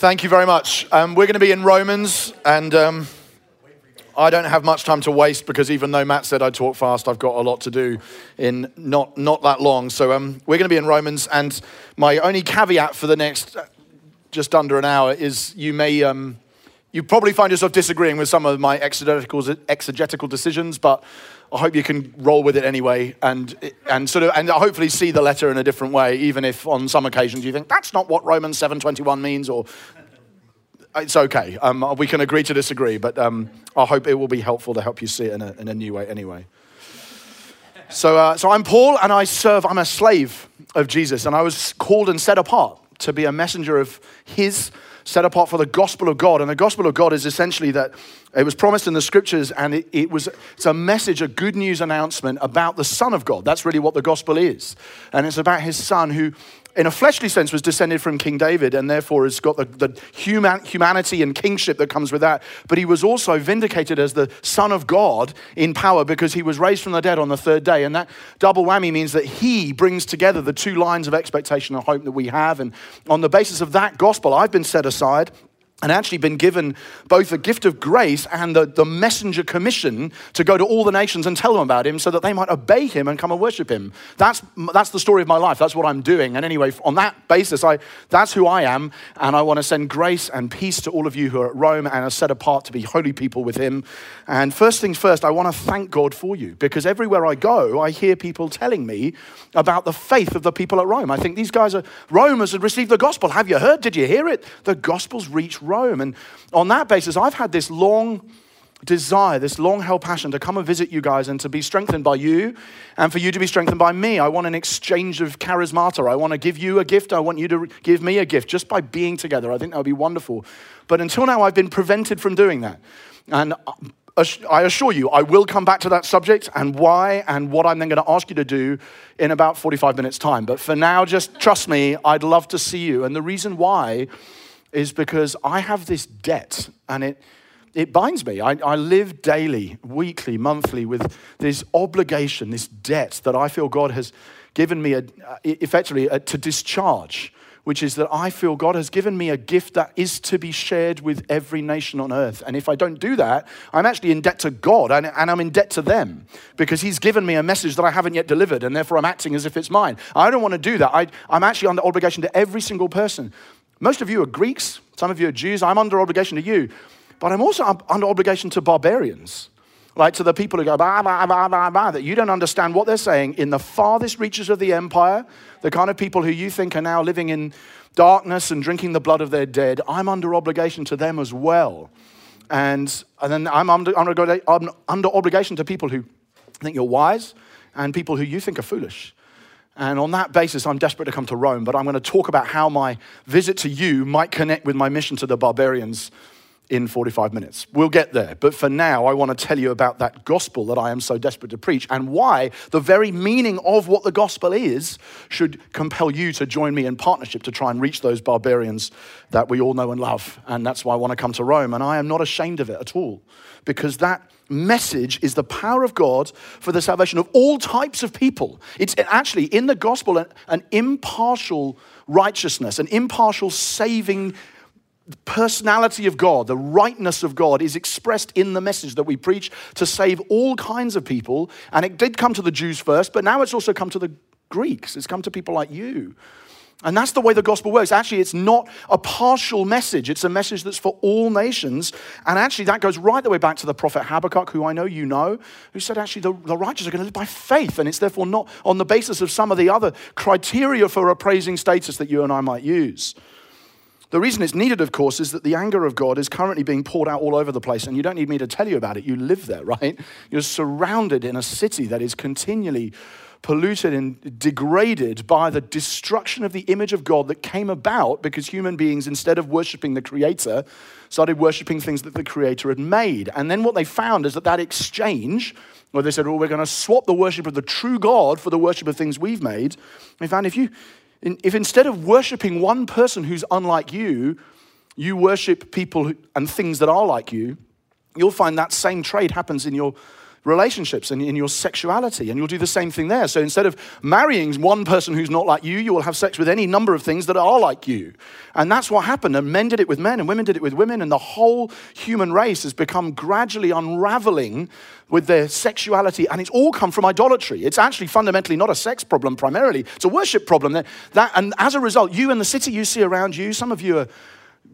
Thank you very much. Um, we're going to be in Romans, and um, I don't have much time to waste because even though Matt said I talk fast, I've got a lot to do in not, not that long. So um, we're going to be in Romans, and my only caveat for the next uh, just under an hour is you may. You probably find yourself disagreeing with some of my exegetical, exegetical decisions, but I hope you can roll with it anyway and, and sort of and hopefully see the letter in a different way, even if on some occasions you think that's not what Romans 7:21 means, or it's okay. Um, we can agree to disagree, but um, I hope it will be helpful to help you see it in a, in a new way anyway. So, uh, so I'm Paul, and I serve. I'm a slave of Jesus, and I was called and set apart to be a messenger of His set apart for the gospel of God. And the gospel of God is essentially that it was promised in the scriptures, and it, it, was it's a message, a good news announcement about the Son of God. That's really what the gospel is. And it's about his son who in a fleshly sense, was descended from King David and therefore has got the, the human, humanity and kingship that comes with that. But he was also vindicated as the Son of God in power because he was raised from the dead on the third day. And that double whammy means that he brings together the two lines of expectation and hope that we have. And on the basis of that gospel, I've been set aside and actually been given both the gift of grace and the, the messenger commission to go to all the nations and tell them about him so that they might obey him and come and worship him. That's, that's the story of my life. That's what I'm doing. And anyway, on that basis, I, that's who I am. And I want to send grace and peace to all of you who are at Rome and are set apart to be holy people with him. And first things first, I want to thank God for you because everywhere I go, I hear people telling me about the faith of the people at Rome. I think these guys are, Rome has received the gospel. Have you heard? Did you hear it? The gospel's reached Rome. And on that basis, I've had this long desire, this long held passion to come and visit you guys and to be strengthened by you and for you to be strengthened by me. I want an exchange of charismata. I want to give you a gift. I want you to give me a gift just by being together. I think that would be wonderful. But until now, I've been prevented from doing that. And uh, I assure you, I will come back to that subject and why and what I'm then going to ask you to do in about 45 minutes' time. But for now, just trust me, I'd love to see you. And the reason why is because I have this debt and it, it binds me. I, I live daily, weekly, monthly with this obligation, this debt that I feel God has given me a, effectively a, to discharge, which is that I feel God has given me a gift that is to be shared with every nation on earth. And if I don't do that, I'm actually in debt to God and, and I'm in debt to them because He's given me a message that I haven't yet delivered and therefore I'm acting as if it's mine. I don't want to do that. I, I'm actually under obligation to every single person. Most of you are Greeks, some of you are Jews. I'm under obligation to you, but I'm also under obligation to barbarians. Like to the people who go, that you don't understand what they're saying in the farthest reaches of the empire, the kind of people who you think are now living in darkness and drinking the blood of their dead. I'm under obligation to them as well. And, and then I'm under, under, under obligation to people who think you're wise and people who you think are foolish. And on that basis, I'm desperate to come to Rome, but I'm going to talk about how my visit to you might connect with my mission to the barbarians in 45 minutes. We'll get there. But for now, I want to tell you about that gospel that I am so desperate to preach and why the very meaning of what the gospel is should compel you to join me in partnership to try and reach those barbarians that we all know and love. And that's why I want to come to Rome. And I am not ashamed of it at all because that message is the power of God for the salvation of all types of people. It's actually in the gospel an, impartial righteousness, an impartial saving personality of God, the rightness of God is expressed in the message that we preach to save all kinds of people. And it did come to the Jews first, but now it's also come to the Greeks. It's come to people like you. And that's the way the gospel works. Actually, it's not a partial message, it's a message that's for all nations. And actually, that goes right the way back to the prophet Habakkuk, who I know you know, who said, actually, the, the righteous are going to live by faith. And it's therefore not on the basis of some of the other criteria for appraising status that you and I might use. The reason it's needed, of course, is that the anger of God is currently being poured out all over the place, and you don't need me to tell you about it. You live there, right? You're surrounded in a city that is continually polluted and degraded by the destruction of the image of God that came about because human beings, instead of worshiping the Creator, started worshiping things that the Creator had made. And then what they found is that that exchange, where they said, "Oh, we're going to swap the worship of the true God for the worship of things we've made," they found if you if instead of worshiping one person who's unlike you, you worship people and things that are like you, you'll find that same trade happens in your relationships and in your sexuality, and you'll do the same thing there. So instead of marrying one person who's not like you, you will have sex with any number of things that are like you. And that's what happened. And men did it with men, and women did it with women, and the whole human race has become gradually unraveling with their sexuality, and it's all come from idolatry. It's actually fundamentally not a sex problem primarily, it's a worship problem. That, that, and as a result, you and the city you see around you, some of you are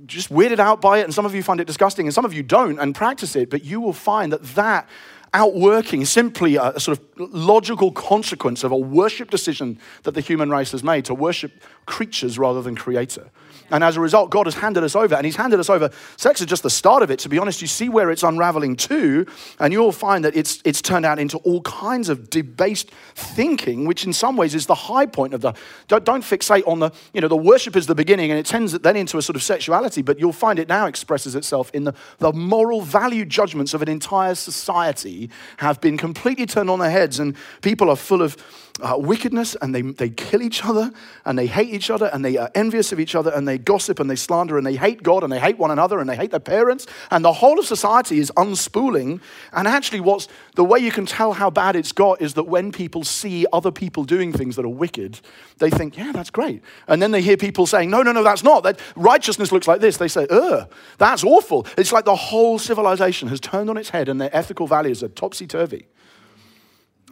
just weirded out by it, and some of you find it disgusting, and some of you don't and practice it, but you will find that that outworking simply a, sort of logical consequence of a worship decision that the human race has made to worship creatures rather than creator. And as a result, God has handed us over, and He's handed us over. Sex is just the start of it. To be honest, you see where it's unraveling to, and you'll find that it's, it's turned out into all kinds of debased thinking, which in some ways is the high point of the. Don't, don't fixate on the, you know, the worship is the beginning, and it tends then into a sort of sexuality, but you'll find it now expresses itself in the, the moral value judgments of an entire society have been completely turned on their heads, and people are full of uh, wickedness and they, they kill each other and they hate each other and they are envious of each other and they gossip and they slander and they hate God and they hate one another and they hate their parents. And the whole of society is unspooling. And actually, what's the way you can tell how bad it's got is that when people see other people doing things that are wicked, they think, yeah, that's great. And then they hear people saying, no, no, no, that's not. That righteousness looks like this. They say, ugh, that's awful. It's like the whole civilization has turned on its head and their ethical values are topsy turvy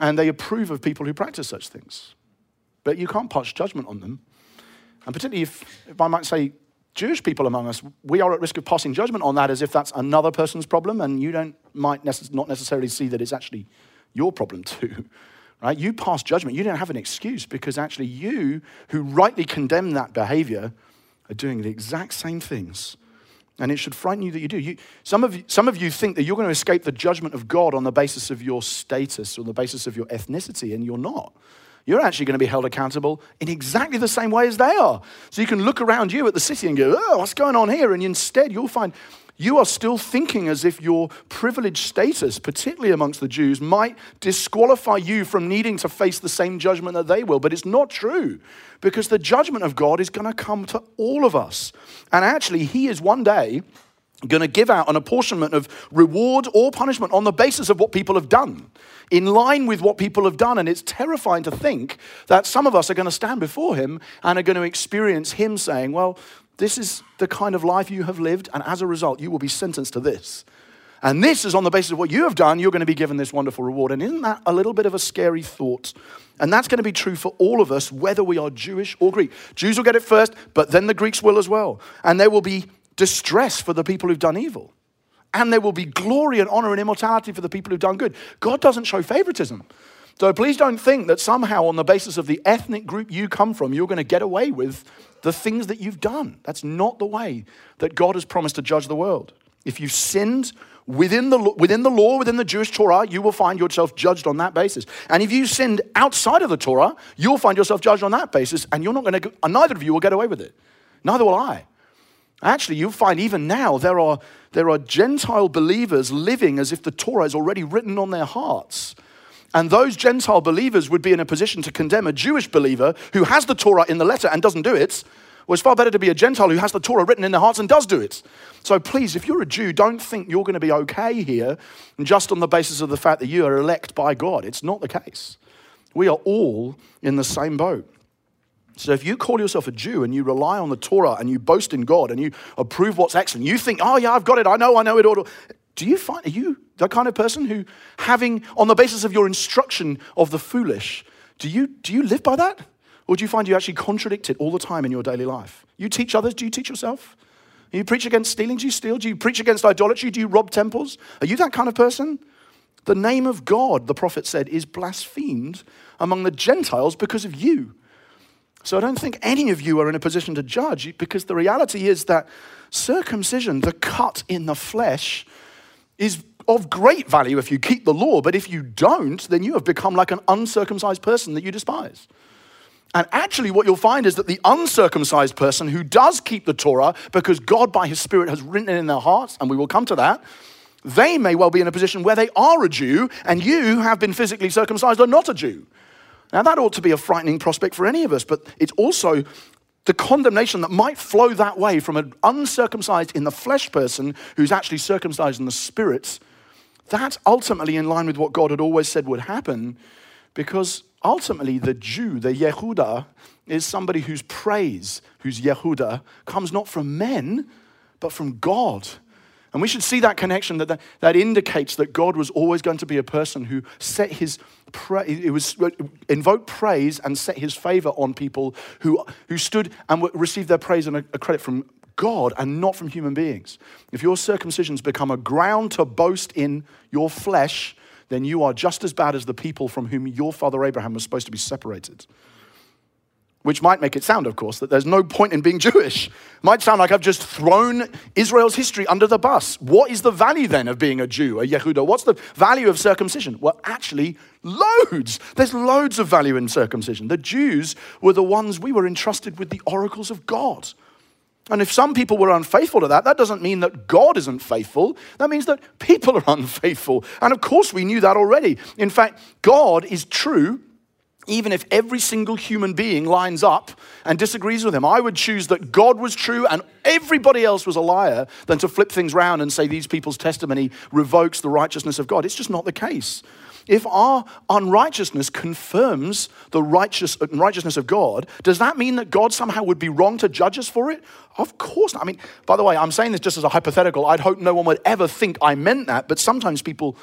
and they approve of people who practice such things. But you can't pass judgment on them. And particularly if, if I might say, Jewish people among us, we are at risk of passing judgment on that as if that's another person's problem, and you don't, might necess- not necessarily see that it's actually your problem too. Right? You pass judgment. You don't have an excuse because actually you, who rightly condemn that behavior, are doing the exact same things and it should frighten you that you do. You, some, of you, some of you think that you're going to escape the judgment of God on the basis of your status or the basis of your ethnicity, and you're not. You're actually going to be held accountable in exactly the same way as they are. So you can look around you at the city and go, oh, what's going on here? And instead, you'll find you are still thinking as if your privileged status, particularly amongst the Jews, might disqualify you from needing to face the same judgment that they will. But it's not true because the judgment of God is going to come to all of us. And actually, He is one day going to give out an apportionment of reward or punishment on the basis of what people have done, in line with what people have done. And it's terrifying to think that some of us are going to stand before Him and are going to experience Him saying, Well, this is the kind of life you have lived, and as a result, you will be sentenced to this. And this is on the basis of what you have done, you're going to be given this wonderful reward. And isn't that a little bit of a scary thought? And that's going to be true for all of us, whether we are Jewish or Greek. Jews will get it first, but then the Greeks will as well. And there will be distress for the people who've done evil. And there will be glory and honor and immortality for the people who've done good. God doesn't show favoritism. So please don't think that somehow, on the basis of the ethnic group you come from, you're going to get away with the things that you've done. That's not the way that God has promised to judge the world. If you've sinned within the, within the law, within the Jewish Torah, you will find yourself judged on that basis. And if you sinned outside of the Torah, you'll find yourself judged on that basis, and you're not going to, neither of you will get away with it. Neither will I. Actually, you'll find even now there are, there are Gentile believers living as if the Torah is already written on their hearts. And those Gentile believers would be in a position to condemn a Jewish believer who has the Torah in the letter and doesn't do it. Well, it's far better to be a Gentile who has the Torah written in their hearts and does do it. So please, if you're a Jew, don't think you're going to be okay here just on the basis of the fact that you are elect by God. It's not the case. We are all in the same boat. So if you call yourself a Jew and you rely on the Torah and you boast in God and you approve what's excellent, you think, oh yeah, I've got it, I know, I know it all. Do you find, are you the kind of person who, having, on the basis of your instruction of the foolish, do you, do you live by that? Or do you find you actually contradict it all the time in your daily life? You teach others, do you teach yourself? You preach against stealing? Do you steal? Do you preach against idolatry? Do you rob temples? Are you that kind of person? The name of God, the prophet said, is blasphemed among the Gentiles because of you. So I don't think any of you are in a position to judge because the reality is that circumcision, the cut in the flesh, is of great value if you keep the law, but if you don't, then you have become like an uncircumcised person that you despise. And actually, what you'll find is that the uncircumcised person who does keep the Torah, because God by His Spirit has written it in their hearts, and we will come to that, they may well be in a position where they are a Jew, and you have been physically circumcised or not a Jew. Now, that ought to be a frightening prospect for any of us, but it's also the condemnation that might flow that way from an uncircumcised in the flesh person who's actually circumcised in the spirit, That's ultimately in line with what God had always said would happen because ultimately the Jew, the Yehuda, is somebody whose praise, whose Yehuda, comes not from men, but from God. And we should see that connection that, that, that indicates that God was always going to be a person who set his pra- it was invoked praise and set his favor on people who, who stood and received their praise and a, a credit from God and not from human beings. If your circumcisions become a ground to boast in your flesh, then you are just as bad as the people from whom your father Abraham was supposed to be separated which might make it sound, of course, that there's no point in being Jewish. Might sound like I've just thrown Israel's history under the bus. What is the value then of being a Jew, a Yehuda? What's the value of circumcision? Well, actually, loads. There's loads of value in circumcision. The Jews were the ones we were entrusted with the oracles of God. And if some people were unfaithful to that, that doesn't mean that God isn't faithful. That means that people are unfaithful. And of course, we knew that already. In fact, God is true even if every single human being lines up and disagrees with him. I would choose that God was true and everybody else was a liar than to flip things around and say these people's testimony revokes the righteousness of God. It's just not the case. If our unrighteousness confirms the righteous, righteousness of God, does that mean that God somehow would be wrong to judge us for it? Of course not. I mean, by the way, I'm saying this just as a hypothetical. I'd hope no one would ever think I meant that, but sometimes people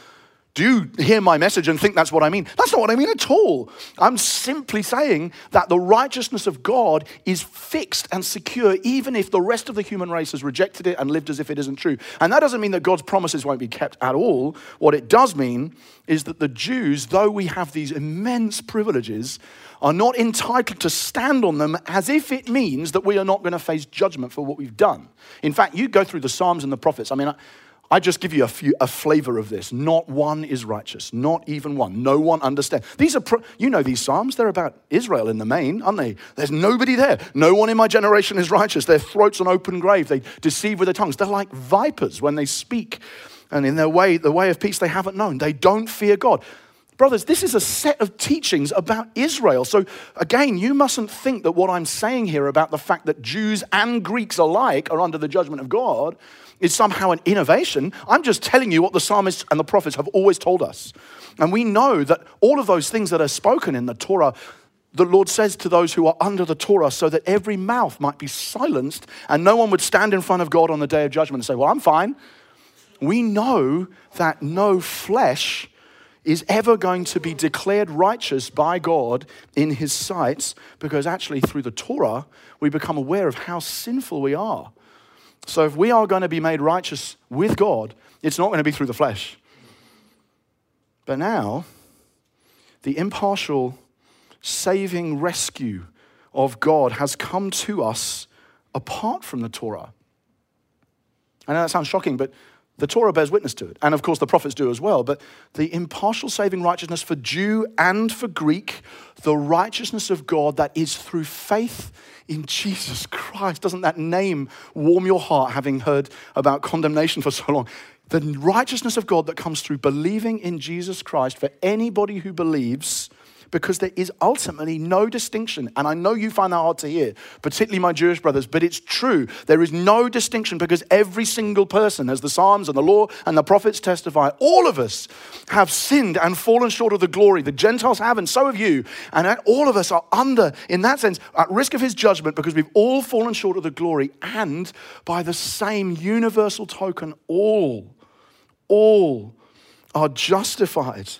do hear my message and think that's what I mean. That's not what I mean at all. I'm simply saying that the righteousness of God is fixed and secure, even if the rest of the human race has rejected it and lived as if it isn't true. And that doesn't mean that God's promises won't be kept at all. What it does mean is that the Jews, though we have these immense privileges, are not entitled to stand on them as if it means that we are not going to face judgment for what we've done. In fact, you go through the Psalms and the prophets. I mean, I just give you a, few, a flavor of this. Not one is righteous, not even one. No one understands. These are, pro- you know, these Psalms, they're about Israel in the main, aren't they? There's nobody there. No one in my generation is righteous. Their throats an open grave. They deceive with their tongues. They're like vipers when they speak. And in their way, the way of peace they haven't known. They don't fear God. Brothers, this is a set of teachings about Israel. So, again, you mustn't think that what I'm saying here about the fact that Jews and Greeks alike are under the judgment of God is somehow an innovation. I'm just telling you what the psalmists and the prophets have always told us. And we know that all of those things that are spoken in the Torah, the Lord says to those who are under the Torah, so that every mouth might be silenced and no one would stand in front of God on the day of judgment and say, Well, I'm fine. We know that no flesh is ever going to be declared righteous by God in his sight because actually through the Torah we become aware of how sinful we are. So if we are going to be made righteous with God, it's not going to be through the flesh. But now, the impartial, saving rescue of God has come to us apart from the Torah. I know that sounds shocking, but the Torah bears witness to it. And of course, the prophets do as well. But the impartial saving righteousness for Jew and for Greek, the righteousness of God that is through faith in Jesus Christ. Doesn't that name warm your heart having heard about condemnation for so long? The righteousness of God that comes through believing in Jesus Christ for anybody who believes because there is ultimately no distinction. And I know you find that hard to hear, particularly my Jewish brothers, but it's true. There is no distinction because every single person, as the Psalms and the law and the prophets testify, all of us have sinned and fallen short of the glory. The Gentiles have, and so have you. And all of us are under, in that sense, at risk of his judgment because we've all fallen short of the glory. And by the same universal token, all, all are justified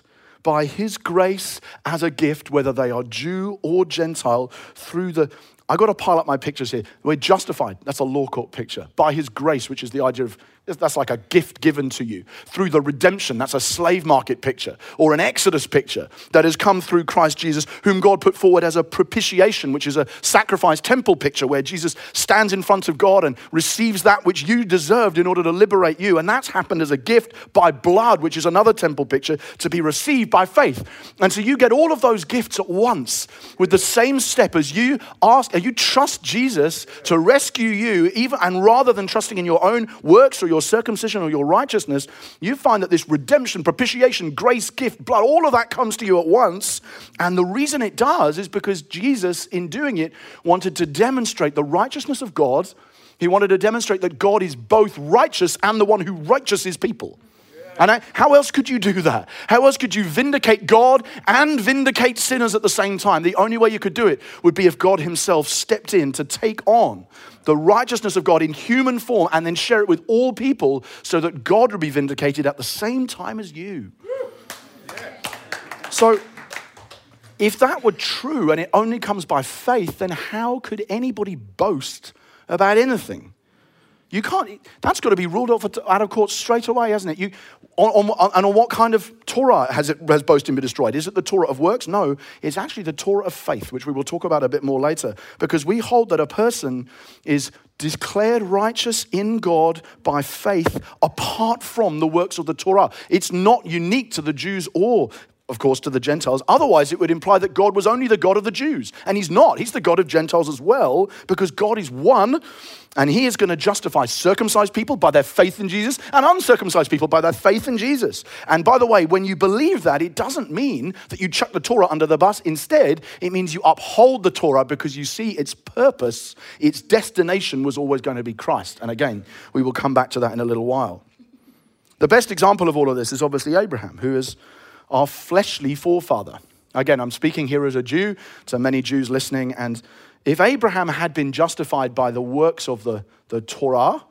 by his grace as a gift, whether they are Jew or Gentile, through the. I got to pile up my pictures here. We're justified. That's a law court picture. By his grace, which is the idea of that's like a gift given to you through the redemption. That's a slave market picture or an Exodus picture that has come through Christ Jesus, whom God put forward as a propitiation, which is a sacrifice temple picture where Jesus stands in front of God and receives that which you deserved in order to liberate you. And that's happened as a gift by blood, which is another temple picture to be received by faith. And so you get all of those gifts at once with the same step as you ask, you trust Jesus to rescue you, even and rather than trusting in your own works or your circumcision or your righteousness, you find that this redemption, propitiation, grace, gift, blood, all of that comes to you at once. And the reason it does is because Jesus, in doing it, wanted to demonstrate the righteousness of God. He wanted to demonstrate that God is both righteous and the one who righteous people. And I, how else could you do that? How else could you vindicate God and vindicate sinners at the same time? The only way you could do it would be if God Himself stepped in to take on the righteousness of God in human form and then share it with all people so that God would be vindicated at the same time as you. So, if that were true and it only comes by faith, then how could anybody boast about anything? You can't, that's got to be ruled out, out of court straight away, hasn't it? You, on, on, and on what kind of Torah has, it, has boasting been destroyed? Is it the Torah of works? No, it's actually the Torah of faith, which we will talk about a bit more later, because we hold that a person is declared righteous in God by faith apart from the works of the Torah. It's not unique to the Jews or of course, to the Gentiles. Otherwise, it would imply that God was only the God of the Jews. And He's not. He's the God of Gentiles as well, because God is one, and He is going to justify circumcised people by their faith in Jesus and uncircumcised people by their faith in Jesus. And by the way, when you believe that, it doesn't mean that you chuck the Torah under the bus. Instead, it means you uphold the Torah because you see its purpose, its destination was always going to be Christ. And again, we will come back to that in a little while. The best example of all of this is obviously Abraham, who is our fleshly forefather. Again, I'm speaking here as a Jew to many Jews listening. And if Abraham had been justified by the works of the, the Torah,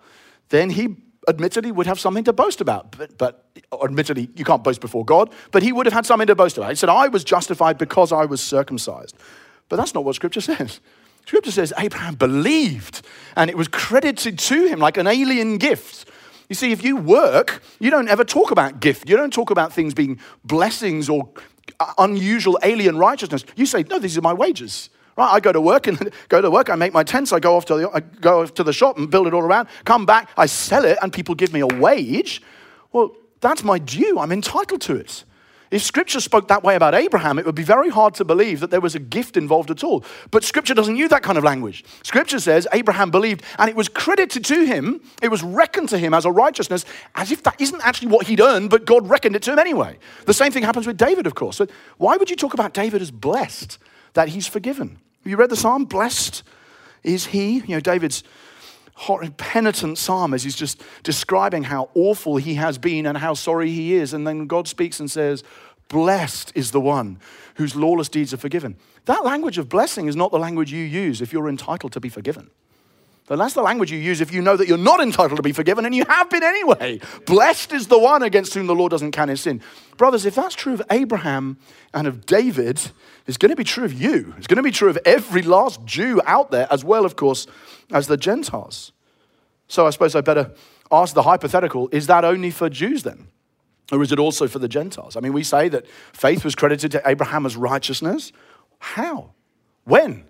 then he admittedly would have something to boast about. But, but admittedly, you can't boast before God, but he would have had something to boast about. He said, I was justified because I was circumcised. But that's not what Scripture says. Scripture says Abraham believed, and it was credited to him like an alien gift. You see, if you work, you don't ever talk about gift. You don't talk about things being blessings or unusual alien righteousness. You say, no, these are my wages. Right? I go to work and go to work. I make my tents. I go off to the, I go off to the shop and build it all around. Come back. I sell it, and people give me a wage. Well, that's my due. I'm entitled to it. If scripture spoke that way about Abraham, it would be very hard to believe that there was a gift involved at all. But scripture doesn't use that kind of language. Scripture says Abraham believed and it was credited to him, it was reckoned to him as a righteousness, as if that isn't actually what he'd earned, but God reckoned it to him anyway. The same thing happens with David, of course. So why would you talk about David as blessed that he's forgiven? Have you read the psalm? Blessed is he. You know, David's penitent psalm as he's just describing how awful he has been and how sorry he is. And then God speaks and says, Blessed is the one whose lawless deeds are forgiven. That language of blessing is not the language you use if you're entitled to be forgiven. But that's the language you use if you know that you're not entitled to be forgiven and you have been anyway. Blessed is the one against whom the Lord doesn't count his sin. Brothers, if that's true of Abraham and of David, it's going to be true of you. It's going to be true of every last Jew out there, as well, of course, as the Gentiles. So I suppose I better ask the hypothetical is that only for Jews then? Or is it also for the Gentiles? I mean, we say that faith was credited to Abraham as righteousness. How? When?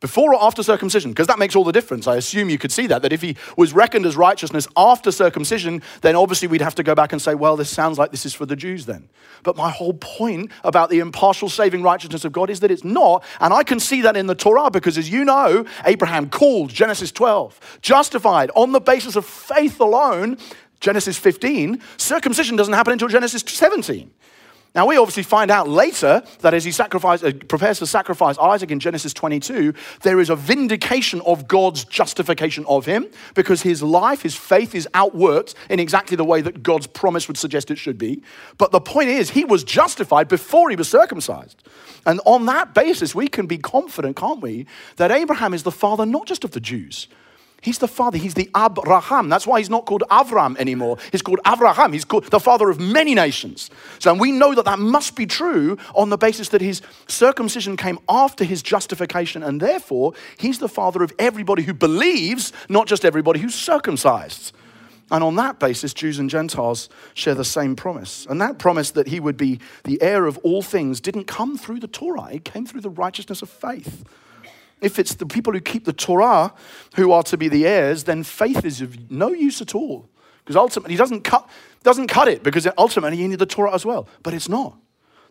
Before or after circumcision? Because that makes all the difference. I assume you could see that, that if he was reckoned as righteousness after circumcision, then obviously we'd have to go back and say, well, this sounds like this is for the Jews then. But my whole point about the impartial saving righteousness of God is that it's not. And I can see that in the Torah because, as you know, Abraham called, Genesis 12, justified on the basis of faith alone, Genesis 15. Circumcision doesn't happen until Genesis 17. Now, we obviously find out later that as he uh, prepares to sacrifice Isaac in Genesis 22, there is a vindication of God's justification of him because his life, his faith is outworked in exactly the way that God's promise would suggest it should be. But the point is, he was justified before he was circumcised. And on that basis, we can be confident, can't we, that Abraham is the father not just of the Jews, He's the father. He's the Abraham. That's why he's not called Avram anymore. He's called Abraham. He's called the father of many nations. So we know that that must be true on the basis that his circumcision came after his justification, and therefore he's the father of everybody who believes, not just everybody who's circumcised. And on that basis, Jews and Gentiles share the same promise. And that promise that he would be the heir of all things didn't come through the Torah, it came through the righteousness of faith if it's the people who keep the Torah who are to be the heirs, then faith is of no use at all. Because ultimately, he doesn't cut, doesn't cut it, because ultimately you need the Torah as well. But it's not.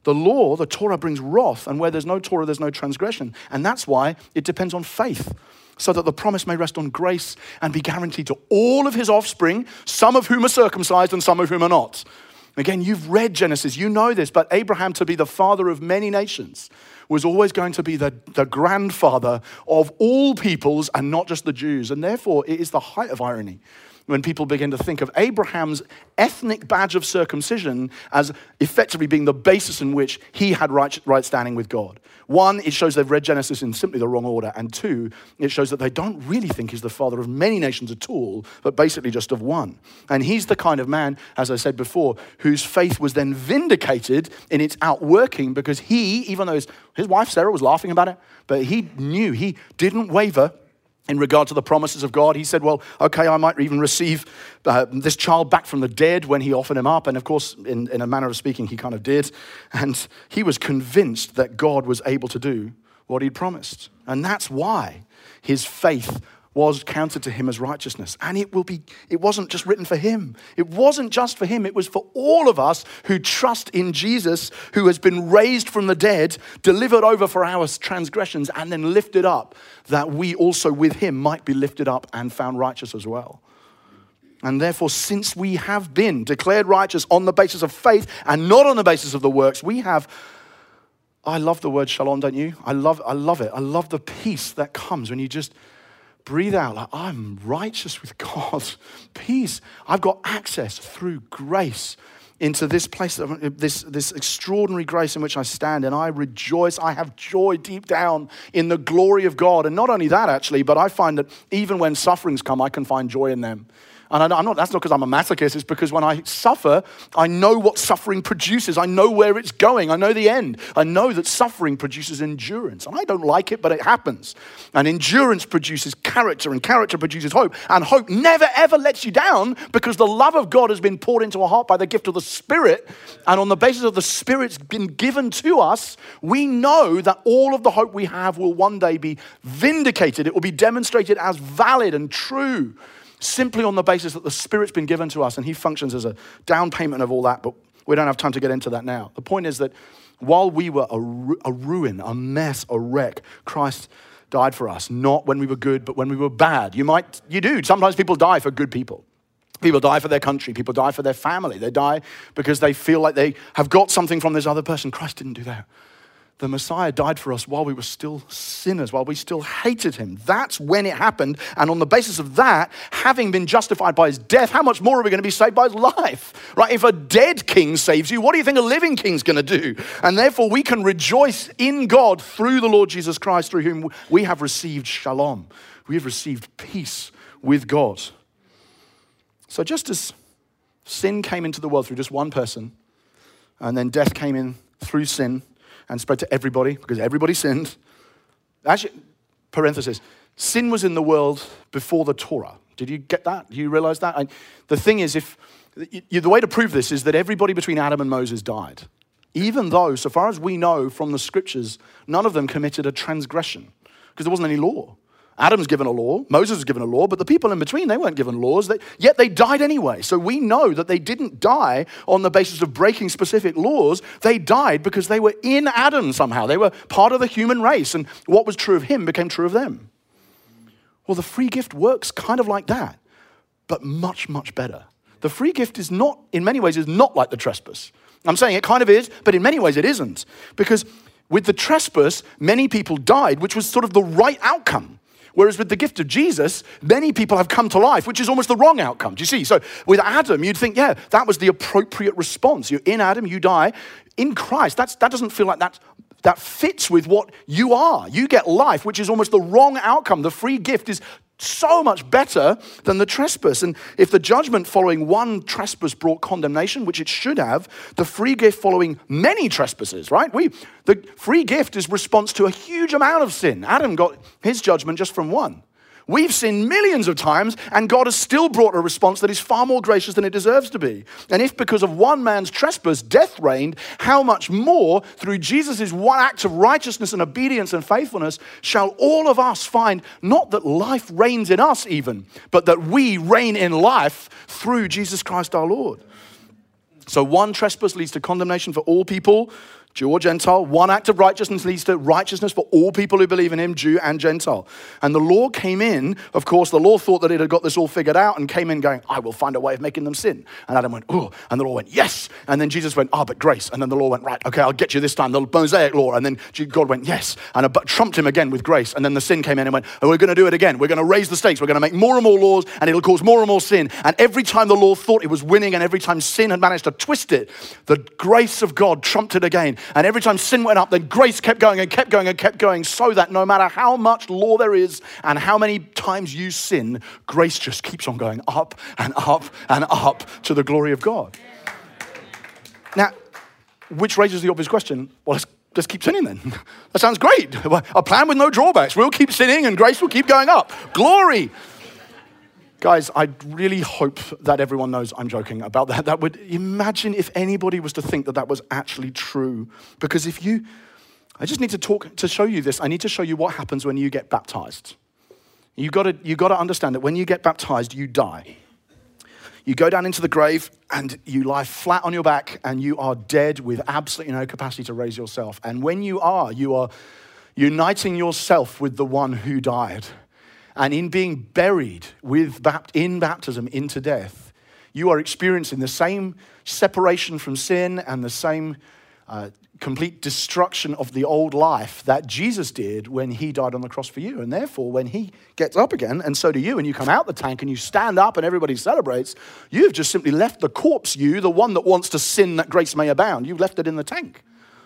The law, the Torah brings wrath, and where there's no Torah, there's no transgression. And that's why it depends on faith, so that the promise may rest on grace and be guaranteed to all of his offspring, some of whom are circumcised and some of whom are not. Again, you've read Genesis, you know this, but Abraham to be the father of many nations was always going to be the, the grandfather of all peoples and not just the Jews. And therefore, it is the height of irony when people begin to think of Abraham's ethnic badge of circumcision as effectively being the basis in which he had right, right standing with God. One, it shows they've read Genesis in simply the wrong order. And two, it shows that they don't really think he's the father of many nations at all, but basically just of one. And he's the kind of man, as I said before, whose faith was then vindicated in its outworking because he, even though his, his wife Sarah was laughing about it, but he knew he didn't waver in regard to the promises of God. He said, Well, okay, I might even receive uh, this child back from the dead when he offered him up. And of course, in, in a manner of speaking, he kind of did. And he was convinced that God was able to do what he'd promised. And that's why his faith was counted to him as righteousness. And it will be, it wasn't just written for him. It wasn't just for him. It was for all of us who trust in Jesus, who has been raised from the dead, delivered over for our transgressions, and then lifted up, that we also with him might be lifted up and found righteous as well. And therefore, since we have been declared righteous on the basis of faith and not on the basis of the works, we have I love the word shalom, don't you? I love, I love it. I love the peace that comes when you just breathe out like, I'm righteous with God. Peace. I've got access through grace into this place, of this, this extraordinary grace in which I stand, and I rejoice. I have joy deep down in the glory of God. And not only that, actually, but I find that even when sufferings come, I can find joy in them. And I'm not, that's not because I'm a masochist, it's because when I suffer, I know what suffering produces. I know where it's going. I know the end. I know that suffering produces endurance. And I don't like it, but it happens. And endurance produces character, and character produces hope. And hope never, ever lets you down because the love of God has been poured into our heart by the gift of the Spirit. And on the basis of the Spirit's been given to us, we know that all of the hope we have will one day be vindicated. It will be demonstrated as valid and true simply on the basis that the Spirit's been given to us and He functions as a down payment of all that, but we don't have time to get into that now. The point is that while we were a, ru- a ruin, a mess, a wreck, Christ died for us, not when we were good, but when we were bad. You might, you do. Sometimes people die for good people. People die for their country. People die for their family. They die because they feel like they have got something from this other person. Christ didn't do that the Messiah died for us while we were still sinners, while we still hated him. That's when it happened. And on the basis of that, having been justified by his death, how much more are we going to be saved by his life? Right? If a dead king saves you, what do you think a living king's going to do? And therefore, we can rejoice in God through the Lord Jesus Christ, through whom we have received shalom. We have received peace with God. So just as sin came into the world through just one person, and then death came in through sin, and spread to everybody because everybody sinned. Actually, parenthesis, sin was in the world before the Torah. Did you get that? Do you realize that? And the thing is, if the way to prove this is that everybody between Adam and Moses died. Even though, so far as we know from the scriptures, none of them committed a transgression because there wasn't any law. Adam's given a law, Moses was given a law, but the people in between, they weren't given laws, they, yet they died anyway. So we know that they didn't die on the basis of breaking specific laws. They died because they were in Adam somehow. They were part of the human race, and what was true of him became true of them. Well, the free gift works kind of like that, but much, much better. The free gift is not, in many ways, is not like the trespass. I'm saying it kind of is, but in many ways it isn't. Because with the trespass, many people died, which was sort of the right outcome. Whereas with the gift of Jesus, many people have come to life, which is almost the wrong outcome. Do you see? So with Adam, you'd think, yeah, that was the appropriate response. You're in Adam, you die. In Christ, that's, that doesn't feel like that, that fits with what you are. You get life, which is almost the wrong outcome. The free gift is so much better than the trespass. And if the judgment following one trespass brought condemnation, which it should have, the free gift following many trespasses, right? We, the free gift is response to a huge amount of sin. Adam got his judgment just from one. We've sinned millions of times, and God has still brought a response that is far more gracious than it deserves to be. And if because of one man's trespass death reigned, how much more through Jesus' one act of righteousness and obedience and faithfulness shall all of us find not that life reigns in us, even, but that we reign in life through Jesus Christ our Lord? So, one trespass leads to condemnation for all people. Jew or Gentile. One act of righteousness leads to righteousness for all people who believe in him, Jew and Gentile. And the law came in, of course, the law thought that it had got this all figured out and came in going, I will find a way of making them sin. And Adam went, oh, and the law went, yes. And then Jesus went, ah, oh, but grace. And then the law went, right, okay, I'll get you this time, the Mosaic law. And then God went, yes. And it trumped him again with grace. And then the sin came in and went, and we're going to do it again. We're going to raise the stakes. We're going to make more and more laws and it'll cause more and more sin. And every time the law thought it was winning and every time sin had managed to twist it, the grace of God trumped it again. And every time sin went up, then grace kept going and kept going and kept going, so that no matter how much law there is and how many times you sin, grace just keeps on going up and up and up to the glory of God. Now, which raises the obvious question well, let's, let's keep sinning then. that sounds great. A plan with no drawbacks. We'll keep sinning and grace will keep going up. Glory. Guys, I really hope that everyone knows I'm joking about that. That would imagine if anybody was to think that that was actually true. Because if you, I just need to talk to show you this. I need to show you what happens when you get baptized. You got to you got to understand that when you get baptized, you die. You go down into the grave and you lie flat on your back and you are dead with absolutely no capacity to raise yourself. And when you are, you are uniting yourself with the one who died. And in being buried with, in baptism into death, you are experiencing the same separation from sin and the same uh, complete destruction of the old life that Jesus did when he died on the cross for you. And therefore, when he gets up again, and so do you, and you come out the tank and you stand up and everybody celebrates, you've just simply left the corpse you, the one that wants to sin that grace may abound, you've left it in the tank.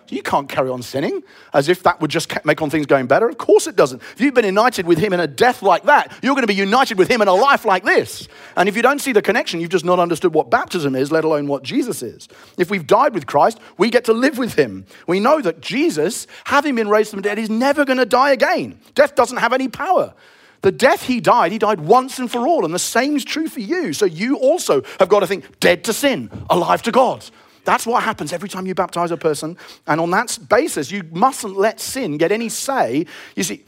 You can't carry on sinning as if that would just make on things going better. Of course it doesn't. If you've been united with him in a death like that, you're going to be united with him in a life like this. And if you don't see the connection, you've just not understood what baptism is, let alone what Jesus is. If we've died with Christ, we get to live with him. We know that Jesus, having been raised from the dead, is never going to die again. Death doesn't have any power. The death he died, he died once and for all, and the same is true for you. So you also have got to think dead to sin, alive to God. That's what happens every time you baptize a person. And on that basis, you mustn't let sin get any say. You see,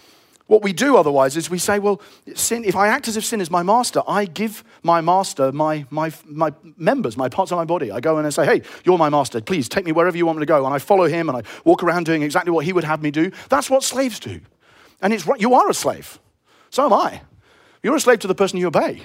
what we do otherwise is we say, well, sin, if I act as if sin is my master, I give my master my, my, my members, my parts of my body. I go and say, hey, you're my master. Please take me wherever you want me to go. And I follow him and I walk around doing exactly what he would have me do. That's what slaves do. And it's you are a slave. So am I. You're a slave to the person you obey.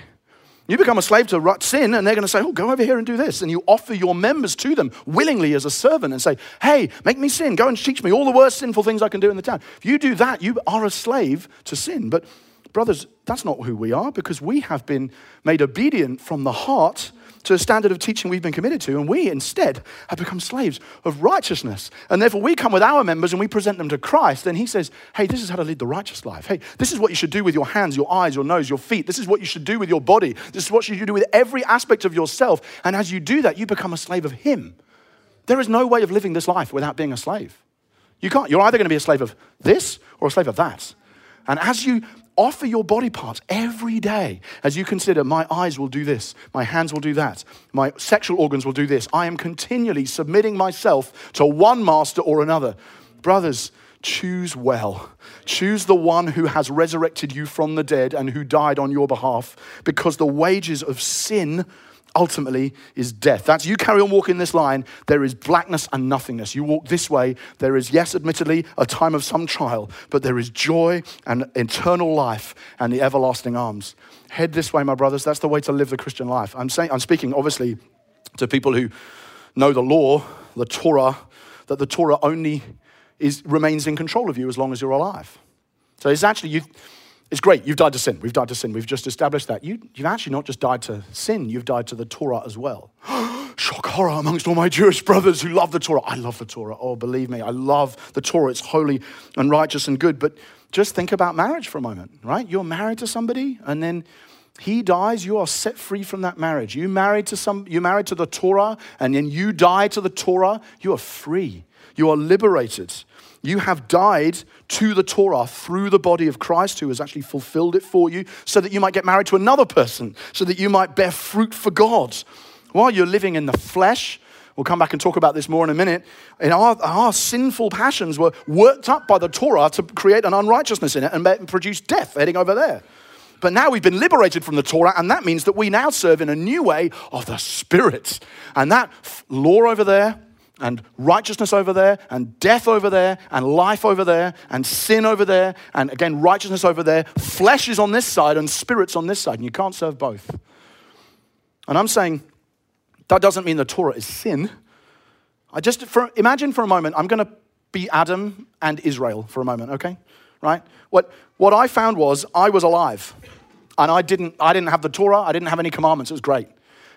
You become a slave to sin, and they're going to say, Oh, go over here and do this. And you offer your members to them willingly as a servant and say, Hey, make me sin. Go and teach me all the worst sinful things I can do in the town. If you do that, you are a slave to sin. But, brothers, that's not who we are because we have been made obedient from the heart to a standard of teaching we've been committed to, and we instead have become slaves of righteousness. And therefore, we come with our members and we present them to Christ, Then He says, Hey, this is how to lead the righteous life. Hey, this is what you should do with your hands, your eyes, your nose, your feet. This is what you should do with your body. This is what you should do with every aspect of yourself. And as you do that, you become a slave of Him. There is no way of living this life without being a slave. You can't. You're either going to be a slave of this or a slave of that. And as you offer your body parts every day as you consider my eyes will do this, my hands will do that, my sexual organs will do this. I am continually submitting myself to one master or another. Brothers, choose well. Choose the one who has resurrected you from the dead and who died on your behalf because the wages of sin ultimately is death. That's you carry on walking this line, there is blackness and nothingness. You walk this way, there is, yes, admittedly, a time of some trial, but there is joy and eternal life and the everlasting arms. Head this way, my brothers. That's the way to live the Christian life. I'm saying, I'm speaking obviously to people who know the law, the Torah, that the Torah only is, remains in control of you as long as you're alive. So it's actually, you it's great. You've died to sin. We've died to sin. We've just established that. You, have actually not just died to sin, you've died to the Torah as well. Shock horror amongst all my Jewish brothers who love the Torah. I love the Torah. Oh, believe me, I love the Torah. It's holy and righteous and good. But just think about marriage for a moment, right? You're married to somebody and then he dies, you are set free from that marriage. You married to some you married to the Torah and then you die to the Torah, you are free. You are liberated. You have died to the Torah through the body of Christ, who has actually fulfilled it for you, so that you might get married to another person, so that you might bear fruit for God. While you're living in the flesh, we'll come back and talk about this more in a minute, and our, our sinful passions were worked up by the Torah to create an unrighteousness in it and produce death heading over there. But now we've been liberated from the Torah, and that means that we now serve in a new way of the Spirit. And that law over there, and righteousness over there, and death over there, and life over there, and sin over there, and again, righteousness over there. Flesh is on this side, and spirit's on this side, and you can't serve both. And I'm saying that doesn't mean the Torah is sin. I just for, imagine for a moment, I'm going to be Adam and Israel for a moment, okay? Right? What, what I found was I was alive, and I didn't, I didn't have the Torah, I didn't have any commandments, it was great.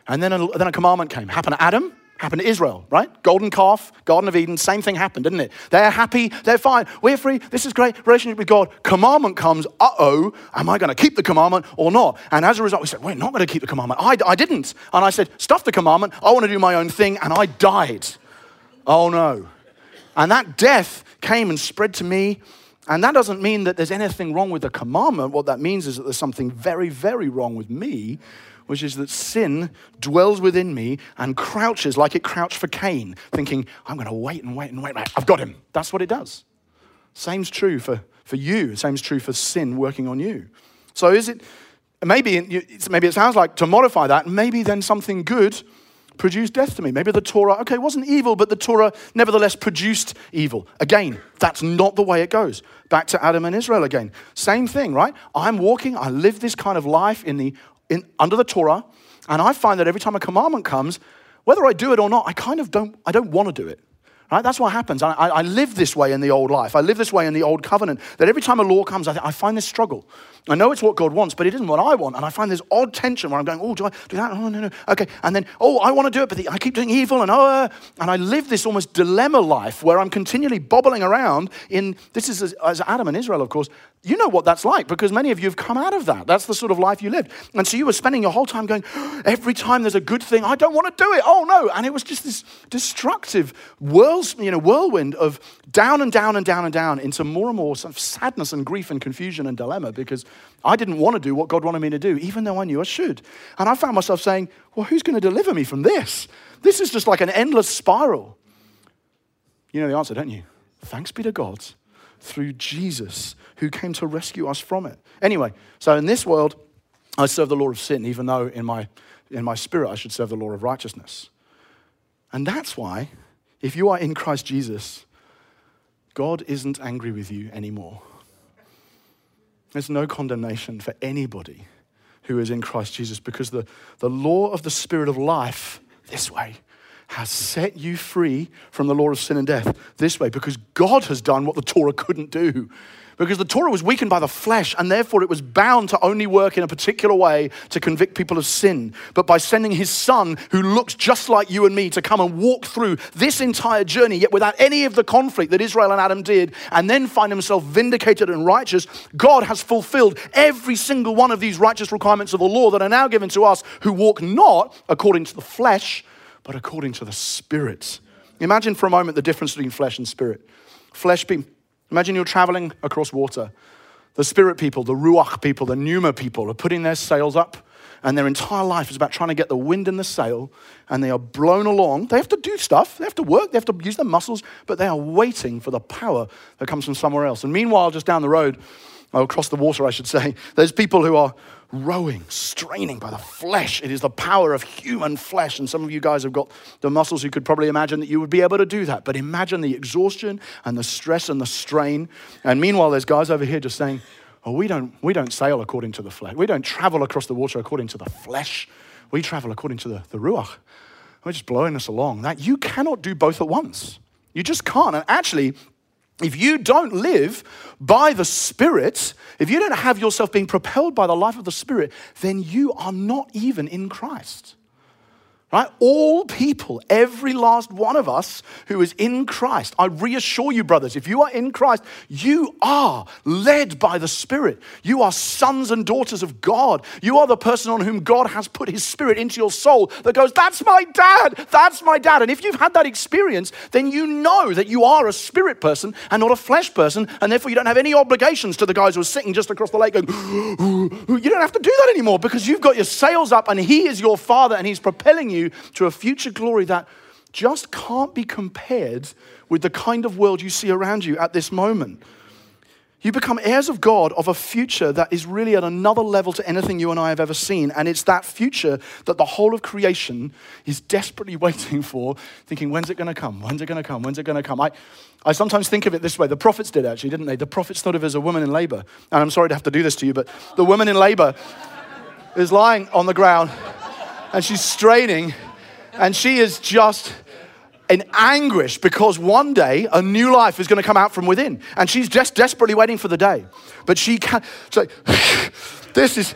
And then a, then a commandment came. Happened to Adam, happened to Israel, right? Golden calf, Garden of Eden, same thing happened, didn't it? They're happy, they're fine, we're free, this is great, relationship with God. Commandment comes, uh oh, am I going to keep the commandment or not? And as a result, we said, we're not going to keep the commandment. I, I didn't. And I said, stuff the commandment, I want to do my own thing, and I died. Oh no. And that death came and spread to me. And that doesn't mean that there's anything wrong with the commandment. What that means is that there's something very, very wrong with me which is that sin dwells within me and crouches like it crouched for Cain, thinking, I'm going to wait and wait and wait. I've got him. That's what it does. Same's true for, for you. Same's true for sin working on you. So is it, maybe, maybe it sounds like to modify that, maybe then something good produced death to me. Maybe the Torah, okay, wasn't evil, but the Torah nevertheless produced evil. Again, that's not the way it goes. Back to Adam and Israel again. Same thing, right? I'm walking, I live this kind of life in the in, under the Torah, and I find that every time a commandment comes, whether I do it or not, I kind of don't, I don't want to do it. Right? That's what happens. I, I, live this way in the old life. I live this way in the old covenant. That every time a law comes, I, I, find this struggle. I know it's what God wants, but it isn't what I want. And I find this odd tension where I'm going, oh, do I do that? Oh, no, no. Okay. And then, oh, I want to do it, but the, I keep doing evil. And, oh, uh, and I live this almost dilemma life where I'm continually bobbling around in, this is as, as Adam and Israel, of course, you know what that's like because many of you have come out of that. That's the sort of life you lived. And so you were spending your whole time going, every time there's a good thing, I don't want to do it. Oh no. And it was just this destructive whirls, you know, whirlwind of down and down and down and down into more and more sort of sadness and grief and confusion and dilemma because I didn't want to do what God wanted me to do, even though I knew I should. And I found myself saying, well, who's going to deliver me from this? This is just like an endless spiral. You know the answer, don't you? Thanks be to God through Jesus who came to rescue us from it. Anyway, so in this world, I serve the law of sin, even though in my, in my spirit I should serve the law of righteousness. And that's why, if you are in Christ Jesus, God isn't angry with you anymore. There's no condemnation for anybody who is in Christ Jesus because the, the law of the Spirit of life, this way, has set you free from the law of sin and death this way because God has done what the Torah couldn't do. Because the Torah was weakened by the flesh, and therefore it was bound to only work in a particular way to convict people of sin. But by sending his son, who looks just like you and me, to come and walk through this entire journey, yet without any of the conflict that Israel and Adam did, and then find himself vindicated and righteous, God has fulfilled every single one of these righteous requirements of the law that are now given to us who walk not according to the flesh, but according to the Spirit. Imagine for a moment the difference between flesh and spirit. Flesh people, imagine you're traveling across water. The spirit people, the ruach people, the pneuma people are putting their sails up, and their entire life is about trying to get the wind in the sail, and they are blown along. They have to do stuff, they have to work, they have to use their muscles, but they are waiting for the power that comes from somewhere else. And meanwhile, just down the road, across the water, I should say, there's people who are rowing, straining by the flesh. It is the power of human flesh. And some of you guys have got the muscles you could probably imagine that you would be able to do that. But imagine the exhaustion and the stress and the strain. And meanwhile, there's guys over here just saying, Oh, we don't, we don't sail according to the flesh. We don't travel across the water according to the flesh. We travel according to the, the Ruach. We're just blowing us along. That you cannot do both at once. You just can't. And actually, if you don't live by the Spirit, if you don't have yourself being propelled by the life of the Spirit, then you are not even in Christ. Right? All people, every last one of us who is in Christ, I reassure you, brothers, if you are in Christ, you are led by the Spirit. You are sons and daughters of God. You are the person on whom God has put His Spirit into your soul that goes, That's my dad, that's my dad. And if you've had that experience, then you know that you are a spirit person and not a flesh person, and therefore you don't have any obligations to the guys who are sitting just across the lake going, You don't have to do that anymore because you've got your sails up and He is your Father and He's propelling you to a future glory that just can't be compared with the kind of world you see around you at this moment. You become heirs of God of a future that is really at another level to anything you and I have ever seen. And it's that future that the whole of creation is desperately waiting for, thinking, when's it going to come? When's it going to come? When's it going to come? I, I sometimes think of it this way. The prophets did actually, didn't they? The prophets thought of it as a woman in labor. And I'm sorry to have to do this to you, but the woman in labor is lying on the ground and she's straining and she is just in anguish because one day a new life is going to come out from within. And she's just desperately waiting for the day. But she can't. So, this is.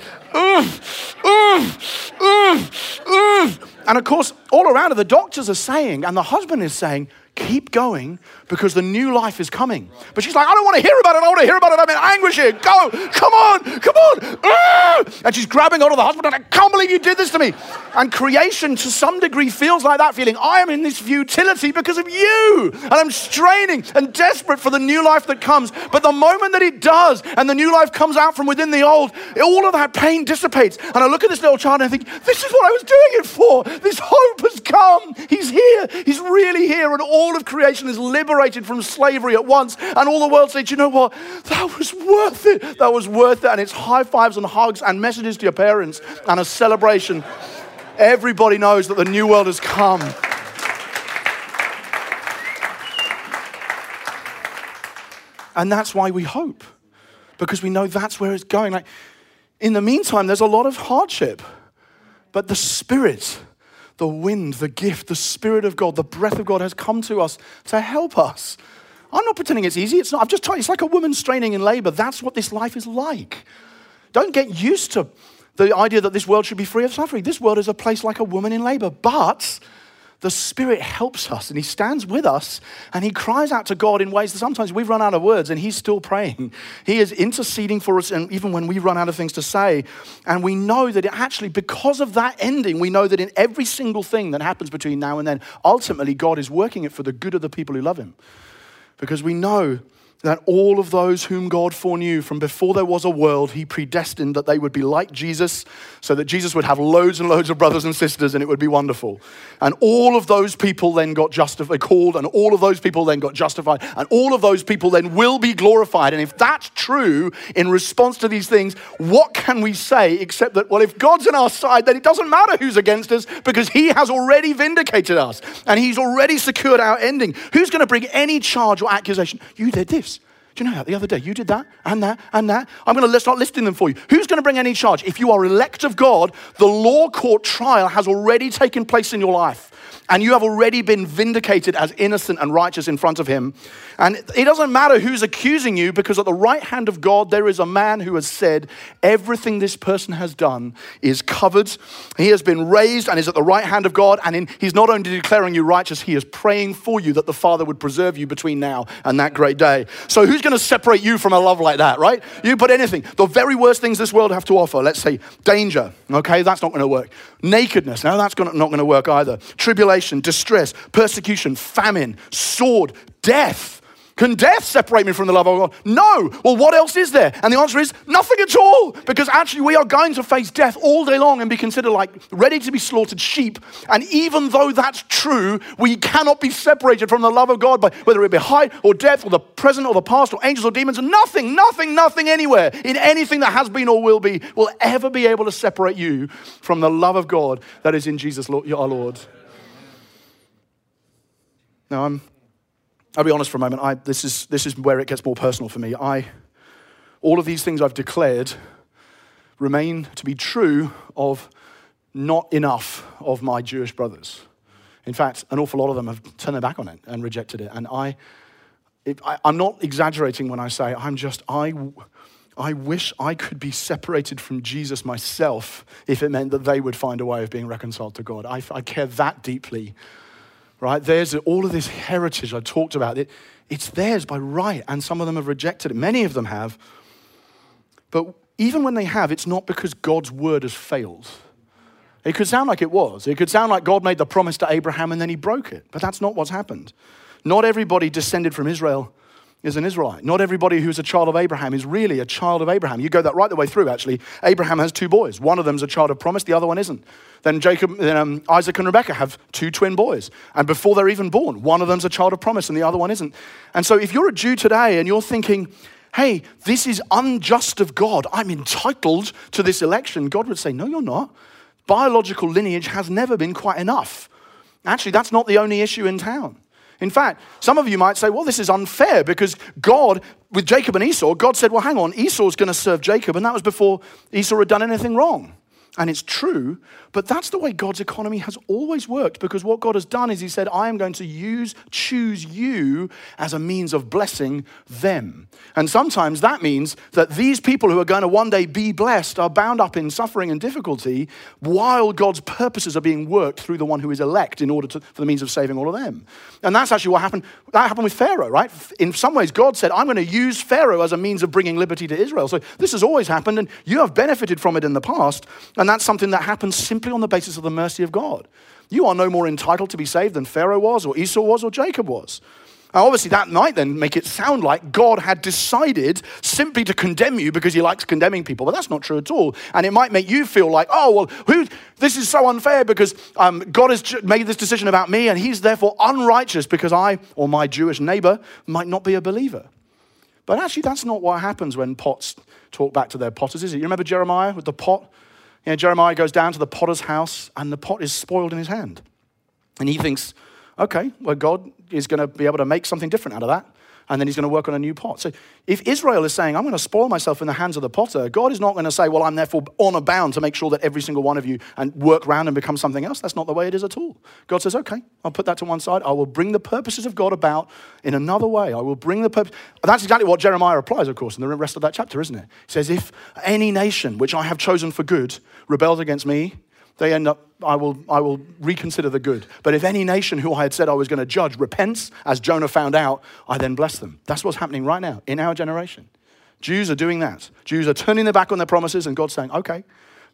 and of course, all around her, the doctors are saying, and the husband is saying, keep going because the new life is coming. But she's like, I don't want to hear about it. I don't want to hear about it. I'm in anguish here. Go. Come on. Come on. And she's grabbing onto the husband. I can't believe you did this to me. And creation, to some degree, feels like that feeling. I am in this futility because of you. And I'm straining and desperate for the new life that comes. But the moment that it does and the new life comes out from within the old, all of that pain dissipates. And I look at this little child and I think, this is what I was doing it for. This hope has come. He's here. He's really here. And all of creation is liberated from slavery at once. And all the world says, you know what? That was worth it. That was worth it. And it's high fives and hugs and messages to your parents and a celebration. Everybody knows that the new world has come. And that's why we hope, because we know that's where it's going. Like, in the meantime, there's a lot of hardship, but the Spirit the wind, the gift, the Spirit of God, the breath of God has come to us to help us. I'm not pretending it's easy. It's not. I've just told it's like a woman straining in labor. That's what this life is like. Don't get used to the idea that this world should be free of suffering. This world is a place like a woman in labor. But the Spirit helps us and He stands with us and He cries out to God in ways that sometimes we've run out of words and He's still praying. He is interceding for us, and even when we run out of things to say. And we know that it actually, because of that ending, we know that in every single thing that happens between now and then, ultimately, God is working it for the good of the people who love Him. Because we know that all of those whom God foreknew from before there was a world, He predestined that they would be like Jesus, so that Jesus would have loads and loads of brothers and sisters and it would be wonderful. And all of those people then got justified, called, and all of those people then got justified, and all of those people then will be glorified. And if that's true in response to these things, what can we say except that, well, if God's on our side, then it doesn't matter who's against us because He has already vindicated us and He's already secured our ending. Who's going to bring any charge or accusation? You did this. Do you know that the other day you did that and that and that? I'm going to start listing them for you. Who's going to bring any charge? If you are elect of God, the law court trial has already taken place in your life and you have already been vindicated as innocent and righteous in front of him. And it doesn't matter who's accusing you, because at the right hand of God, there is a man who has said, Everything this person has done is covered. He has been raised and is at the right hand of God. And in, he's not only declaring you righteous, he is praying for you that the Father would preserve you between now and that great day. So, who's going to separate you from a love like that, right? You put anything. The very worst things this world have to offer, let's say danger, okay, that's not going to work. Nakedness, no, that's not going to work either. Tribulation, distress, persecution, famine, sword, death. Can death separate me from the love of God? No. Well, what else is there? And the answer is nothing at all. Because actually, we are going to face death all day long and be considered like ready to be slaughtered sheep. And even though that's true, we cannot be separated from the love of God by whether it be height or depth or the present or the past or angels or demons. Nothing, nothing, nothing anywhere in anything that has been or will be will ever be able to separate you from the love of God that is in Jesus, our Lord. Now, I'm I'll be honest for a moment. I, this, is, this is where it gets more personal for me. I, all of these things I've declared remain to be true of not enough of my Jewish brothers. In fact, an awful lot of them have turned their back on it and rejected it. And I, it, I am not exaggerating when I say I'm just, I, I wish I could be separated from Jesus myself if it meant that they would find a way of being reconciled to God. I, I care that deeply right? There's all of this heritage I talked about. It, it's theirs by right, and some of them have rejected it. Many of them have. But even when they have, it's not because God's word has failed. It could sound like it was. It could sound like God made the promise to Abraham and then he broke it. But that's not what's happened. Not everybody descended from Israel is an Israelite. Not everybody who's a child of Abraham is really a child of Abraham. You go that right the way through, actually. Abraham has two boys. One of them's a child of promise, the other one isn't. Then Jacob, then, um, Isaac and Rebekah have two twin boys. And before they're even born, one of them's a child of promise and the other one isn't. And so if you're a Jew today and you're thinking, hey, this is unjust of God. I'm entitled to this election. God would say, no, you're not. Biological lineage has never been quite enough. Actually, that's not the only issue in town. In fact, some of you might say, well, this is unfair because God, with Jacob and Esau, God said, well, hang on, Esau's going to serve Jacob, and that was before Esau had done anything wrong. And it's true, but that's the way God's economy has always worked because what God has done is He said, I am going to use, choose you as a means of blessing them. And sometimes that means that these people who are going to one day be blessed are bound up in suffering and difficulty while God's purposes are being worked through the one who is elect in order to, for the means of saving all of them. And that's actually what happened. That happened with Pharaoh, right? In some ways, God said, I'm going to use Pharaoh as a means of bringing liberty to Israel. So this has always happened, and you have benefited from it in the past. And that's something that happens simply on the basis of the mercy of God. You are no more entitled to be saved than Pharaoh was, or Esau was, or Jacob was. Now, obviously, that might then make it sound like God had decided simply to condemn you because he likes condemning people, but that's not true at all. And it might make you feel like, oh, well, who, this is so unfair because um, God has made this decision about me and he's therefore unrighteous because I or my Jewish neighbor might not be a believer. But actually, that's not what happens when pots talk back to their potters, is it? You remember Jeremiah with the pot? You know, Jeremiah goes down to the potter's house and the pot is spoiled in his hand. And he thinks, okay, well, God is going to be able to make something different out of that. And then he's going to work on a new pot. So if Israel is saying, I'm going to spoil myself in the hands of the potter, God is not going to say, well, I'm therefore honor bound to make sure that every single one of you and work round and become something else. That's not the way it is at all. God says, okay, I'll put that to one side. I will bring the purposes of God about in another way. I will bring the purpose. That's exactly what Jeremiah applies, of course, in the rest of that chapter, isn't it? He says, if any nation which I have chosen for good rebels against me, they end up, I will, I will reconsider the good. But if any nation who I had said I was going to judge repents, as Jonah found out, I then bless them. That's what's happening right now in our generation. Jews are doing that. Jews are turning their back on their promises, and God's saying, okay,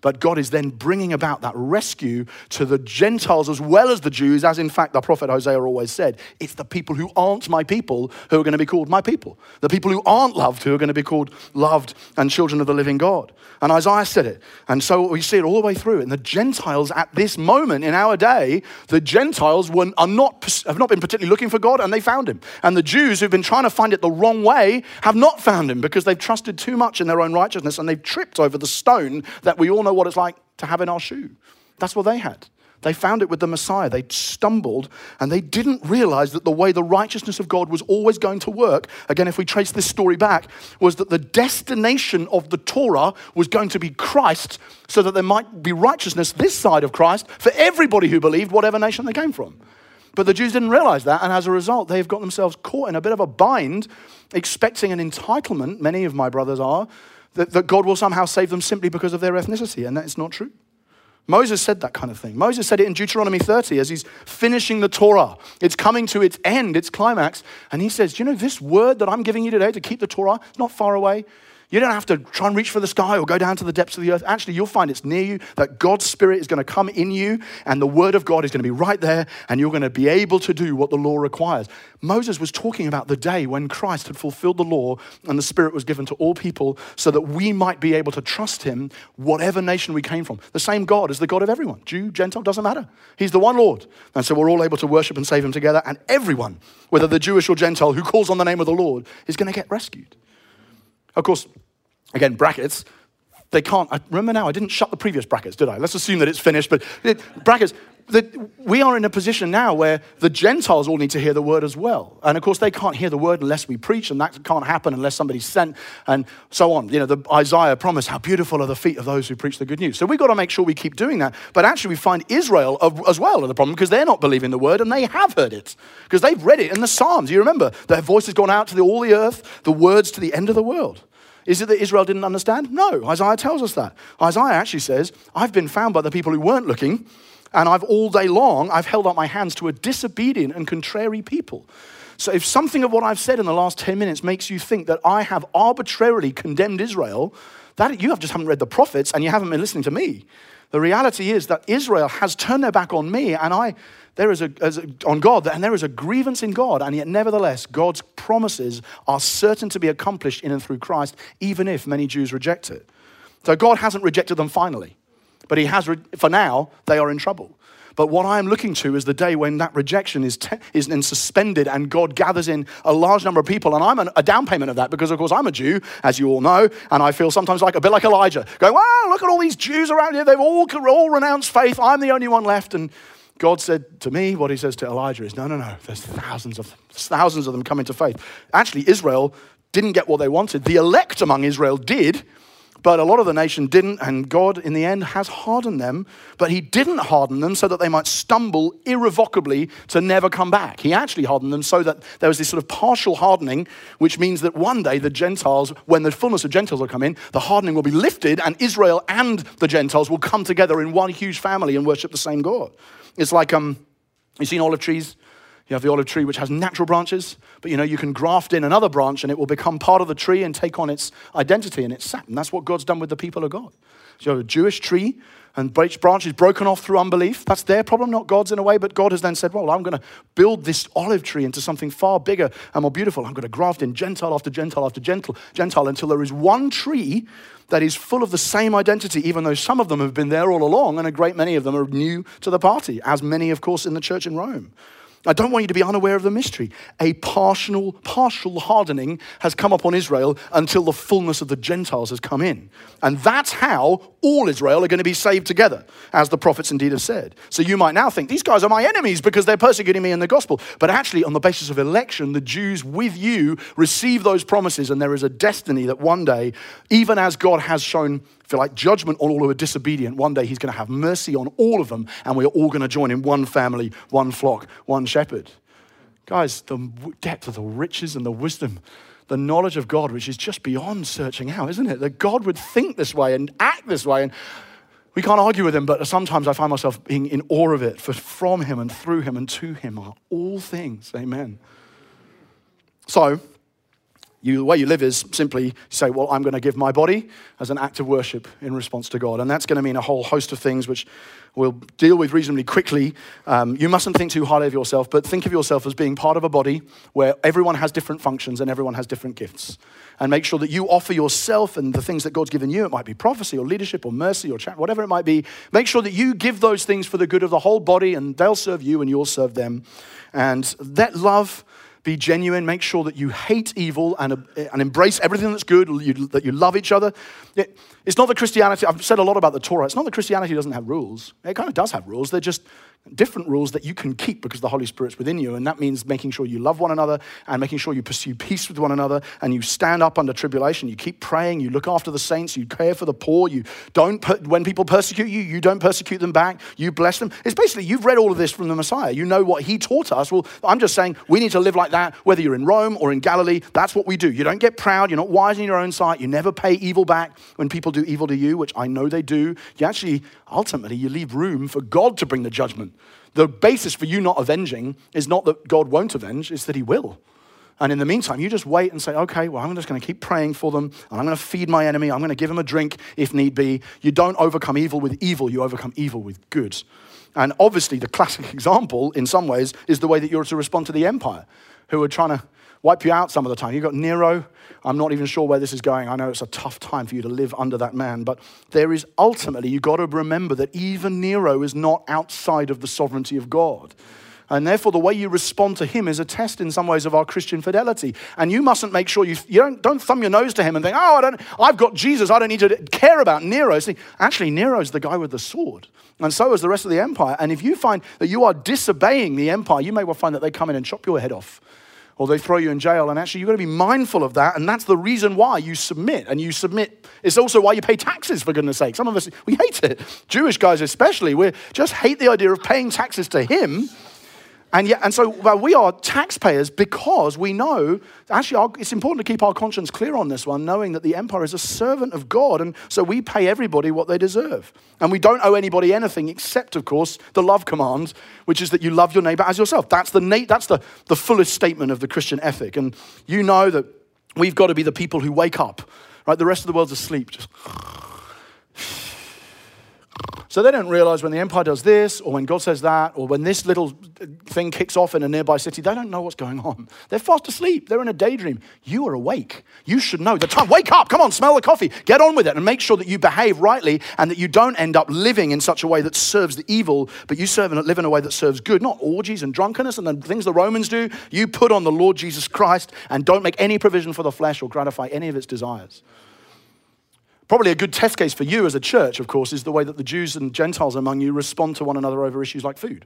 but God is then bringing about that rescue to the Gentiles as well as the Jews, as in fact the prophet Hosea always said. It's the people who aren't my people who are going to be called my people. The people who aren't loved who are going to be called loved and children of the living God. And Isaiah said it. And so we see it all the way through. And the Gentiles at this moment in our day, the Gentiles were, are not, have not been particularly looking for God and they found him. And the Jews who've been trying to find it the wrong way have not found him because they've trusted too much in their own righteousness and they've tripped over the stone that we all know know what it's like to have in our shoe. That's what they had. They found it with the Messiah. They stumbled and they didn't realize that the way the righteousness of God was always going to work, again, if we trace this story back, was that the destination of the Torah was going to be Christ so that there might be righteousness this side of Christ for everybody who believed, whatever nation they came from. But the Jews didn't realize that, and as a result, they've got themselves caught in a bit of a bind, expecting an entitlement, many of my brothers are, that, that God will somehow save them simply because of their ethnicity, and that is not true. Moses said that kind of thing. Moses said it in Deuteronomy 30 as he's finishing the Torah. It's coming to its end, its climax. And he says, you know this word that I'm giving you today to keep the Torah? It's not far away. You don't have to try and reach for the sky or go down to the depths of the earth. Actually, you'll find it's near you, that God's Spirit is going to come in you, and the Word of God is going to be right there, and you're going to be able to do what the law requires. Moses was talking about the day when Christ had fulfilled the law and the Spirit was given to all people so that we might be able to trust Him, whatever nation we came from. The same God is the God of everyone Jew, Gentile, doesn't matter. He's the one Lord. And so we're all able to worship and save Him together, and everyone, whether the Jewish or Gentile, who calls on the name of the Lord, is going to get rescued. Of course, again, brackets, they can't. I remember now, I didn't shut the previous brackets, did I? Let's assume that it's finished, but it, brackets, we are in a position now where the Gentiles all need to hear the word as well. And of course, they can't hear the word unless we preach, and that can't happen unless somebody's sent, and so on. You know, the Isaiah promised, How beautiful are the feet of those who preach the good news. So we've got to make sure we keep doing that. But actually, we find Israel as well are the problem because they're not believing the word and they have heard it because they've read it in the Psalms. You remember, their voice has gone out to the, all the earth, the words to the end of the world. Is it that Israel didn't understand? No, Isaiah tells us that. Isaiah actually says, I've been found by the people who weren't looking, and I've all day long, I've held up my hands to a disobedient and contrary people. So if something of what I've said in the last 10 minutes makes you think that I have arbitrarily condemned Israel, that you have just haven't read the prophets and you haven't been listening to me. The reality is that Israel has turned their back on me and I there is a, a, on God, and there is a grievance in God, and yet nevertheless, God's promises are certain to be accomplished in and through Christ, even if many Jews reject it. So God hasn't rejected them finally, but He has, re- for now, they are in trouble. But what I am looking to is the day when that rejection is, te- is suspended and God gathers in a large number of people. And I'm an, a down payment of that because, of course, I'm a Jew, as you all know, and I feel sometimes like a bit like Elijah, going, wow, look at all these Jews around here. They've all, all renounced faith. I'm the only one left. And God said to me, what he says to Elijah is, no, no, no, there's thousands of them, thousands of them coming to faith. Actually, Israel didn't get what they wanted. The elect among Israel did, but a lot of the nation didn't, and God, in the end, has hardened them. But He didn't harden them so that they might stumble irrevocably to never come back. He actually hardened them so that there was this sort of partial hardening, which means that one day the Gentiles, when the fullness of Gentiles will come in, the hardening will be lifted, and Israel and the Gentiles will come together in one huge family and worship the same God. It's like, um, you've seen olive trees? You have the olive tree, which has natural branches, but you know, you can graft in another branch and it will become part of the tree and take on its identity and its sap. And that's what God's done with the people of God. So you have a Jewish tree and branch is broken off through unbelief. That's their problem, not God's in a way, but God has then said, Well, I'm going to build this olive tree into something far bigger and more beautiful. I'm going to graft in Gentile after Gentile after Gentile, Gentile until there is one tree that is full of the same identity, even though some of them have been there all along and a great many of them are new to the party, as many, of course, in the church in Rome. I don't want you to be unaware of the mystery. A partial, partial hardening has come upon Israel until the fullness of the Gentiles has come in. And that's how all Israel are going to be saved together, as the prophets indeed have said. So you might now think, these guys are my enemies because they're persecuting me in the gospel. But actually, on the basis of election, the Jews with you receive those promises, and there is a destiny that one day, even as God has shown feel like judgment on all who are disobedient. One day he's going to have mercy on all of them, and we're all going to join in one family, one flock, one shepherd. Guys, the depth of the riches and the wisdom, the knowledge of God, which is just beyond searching out, isn't it? That God would think this way and act this way. And we can't argue with him, but sometimes I find myself being in awe of it. For from him and through him and to him are all things. Amen. So, you, the way you live is simply say, Well, I'm going to give my body as an act of worship in response to God. And that's going to mean a whole host of things which we'll deal with reasonably quickly. Um, you mustn't think too highly of yourself, but think of yourself as being part of a body where everyone has different functions and everyone has different gifts. And make sure that you offer yourself and the things that God's given you. It might be prophecy or leadership or mercy or chat, whatever it might be. Make sure that you give those things for the good of the whole body and they'll serve you and you'll serve them. And that love be genuine. Make sure that you hate evil and, uh, and embrace everything that's good, you, that you love each other. It, it's not that Christianity, I've said a lot about the Torah, it's not that Christianity doesn't have rules. It kind of does have rules. They're just different rules that you can keep because the Holy Spirit's within you. And that means making sure you love one another and making sure you pursue peace with one another and you stand up under tribulation. You keep praying, you look after the saints, you care for the poor. You don't, when people persecute you, you don't persecute them back. You bless them. It's basically, you've read all of this from the Messiah. You know what he taught us. Well, I'm just saying we need to live like that, whether you're in Rome or in Galilee. That's what we do. You don't get proud. You're not wise in your own sight. You never pay evil back when people do evil to you, which I know they do. You actually, ultimately, you leave room for God to bring the judgment. The basis for you not avenging is not that God won't avenge, it's that He will. And in the meantime, you just wait and say, okay, well, I'm just going to keep praying for them, and I'm going to feed my enemy. I'm going to give him a drink if need be. You don't overcome evil with evil, you overcome evil with good. And obviously, the classic example, in some ways, is the way that you're to respond to the empire, who are trying to wipe you out some of the time. You've got Nero. I'm not even sure where this is going. I know it's a tough time for you to live under that man, but there is ultimately, you've got to remember that even Nero is not outside of the sovereignty of God. And therefore, the way you respond to him is a test in some ways of our Christian fidelity. And you mustn't make sure you, you don't, don't thumb your nose to him and think, oh, I don't, I've got Jesus. I don't need to care about Nero. See, actually, Nero's the guy with the sword. And so is the rest of the empire. And if you find that you are disobeying the empire, you may well find that they come in and chop your head off or they throw you in jail. And actually, you've got to be mindful of that. And that's the reason why you submit. And you submit, it's also why you pay taxes, for goodness sake. Some of us, we hate it. Jewish guys, especially, we just hate the idea of paying taxes to him and, yet, and so well, we are taxpayers because we know, actually, our, it's important to keep our conscience clear on this one, knowing that the empire is a servant of God. And so we pay everybody what they deserve. And we don't owe anybody anything except, of course, the love command, which is that you love your neighbor as yourself. That's the, that's the, the fullest statement of the Christian ethic. And you know that we've got to be the people who wake up, right? The rest of the world's asleep. Just So they don't realize when the empire does this, or when God says that, or when this little thing kicks off in a nearby city, they don't know what's going on. They're fast asleep. They're in a daydream. You are awake. You should know the time. Wake up. Come on, smell the coffee. Get on with it and make sure that you behave rightly and that you don't end up living in such a way that serves the evil, but you serve and live in a way that serves good, not orgies and drunkenness and the things the Romans do. You put on the Lord Jesus Christ and don't make any provision for the flesh or gratify any of its desires. Probably a good test case for you as a church, of course, is the way that the Jews and Gentiles among you respond to one another over issues like food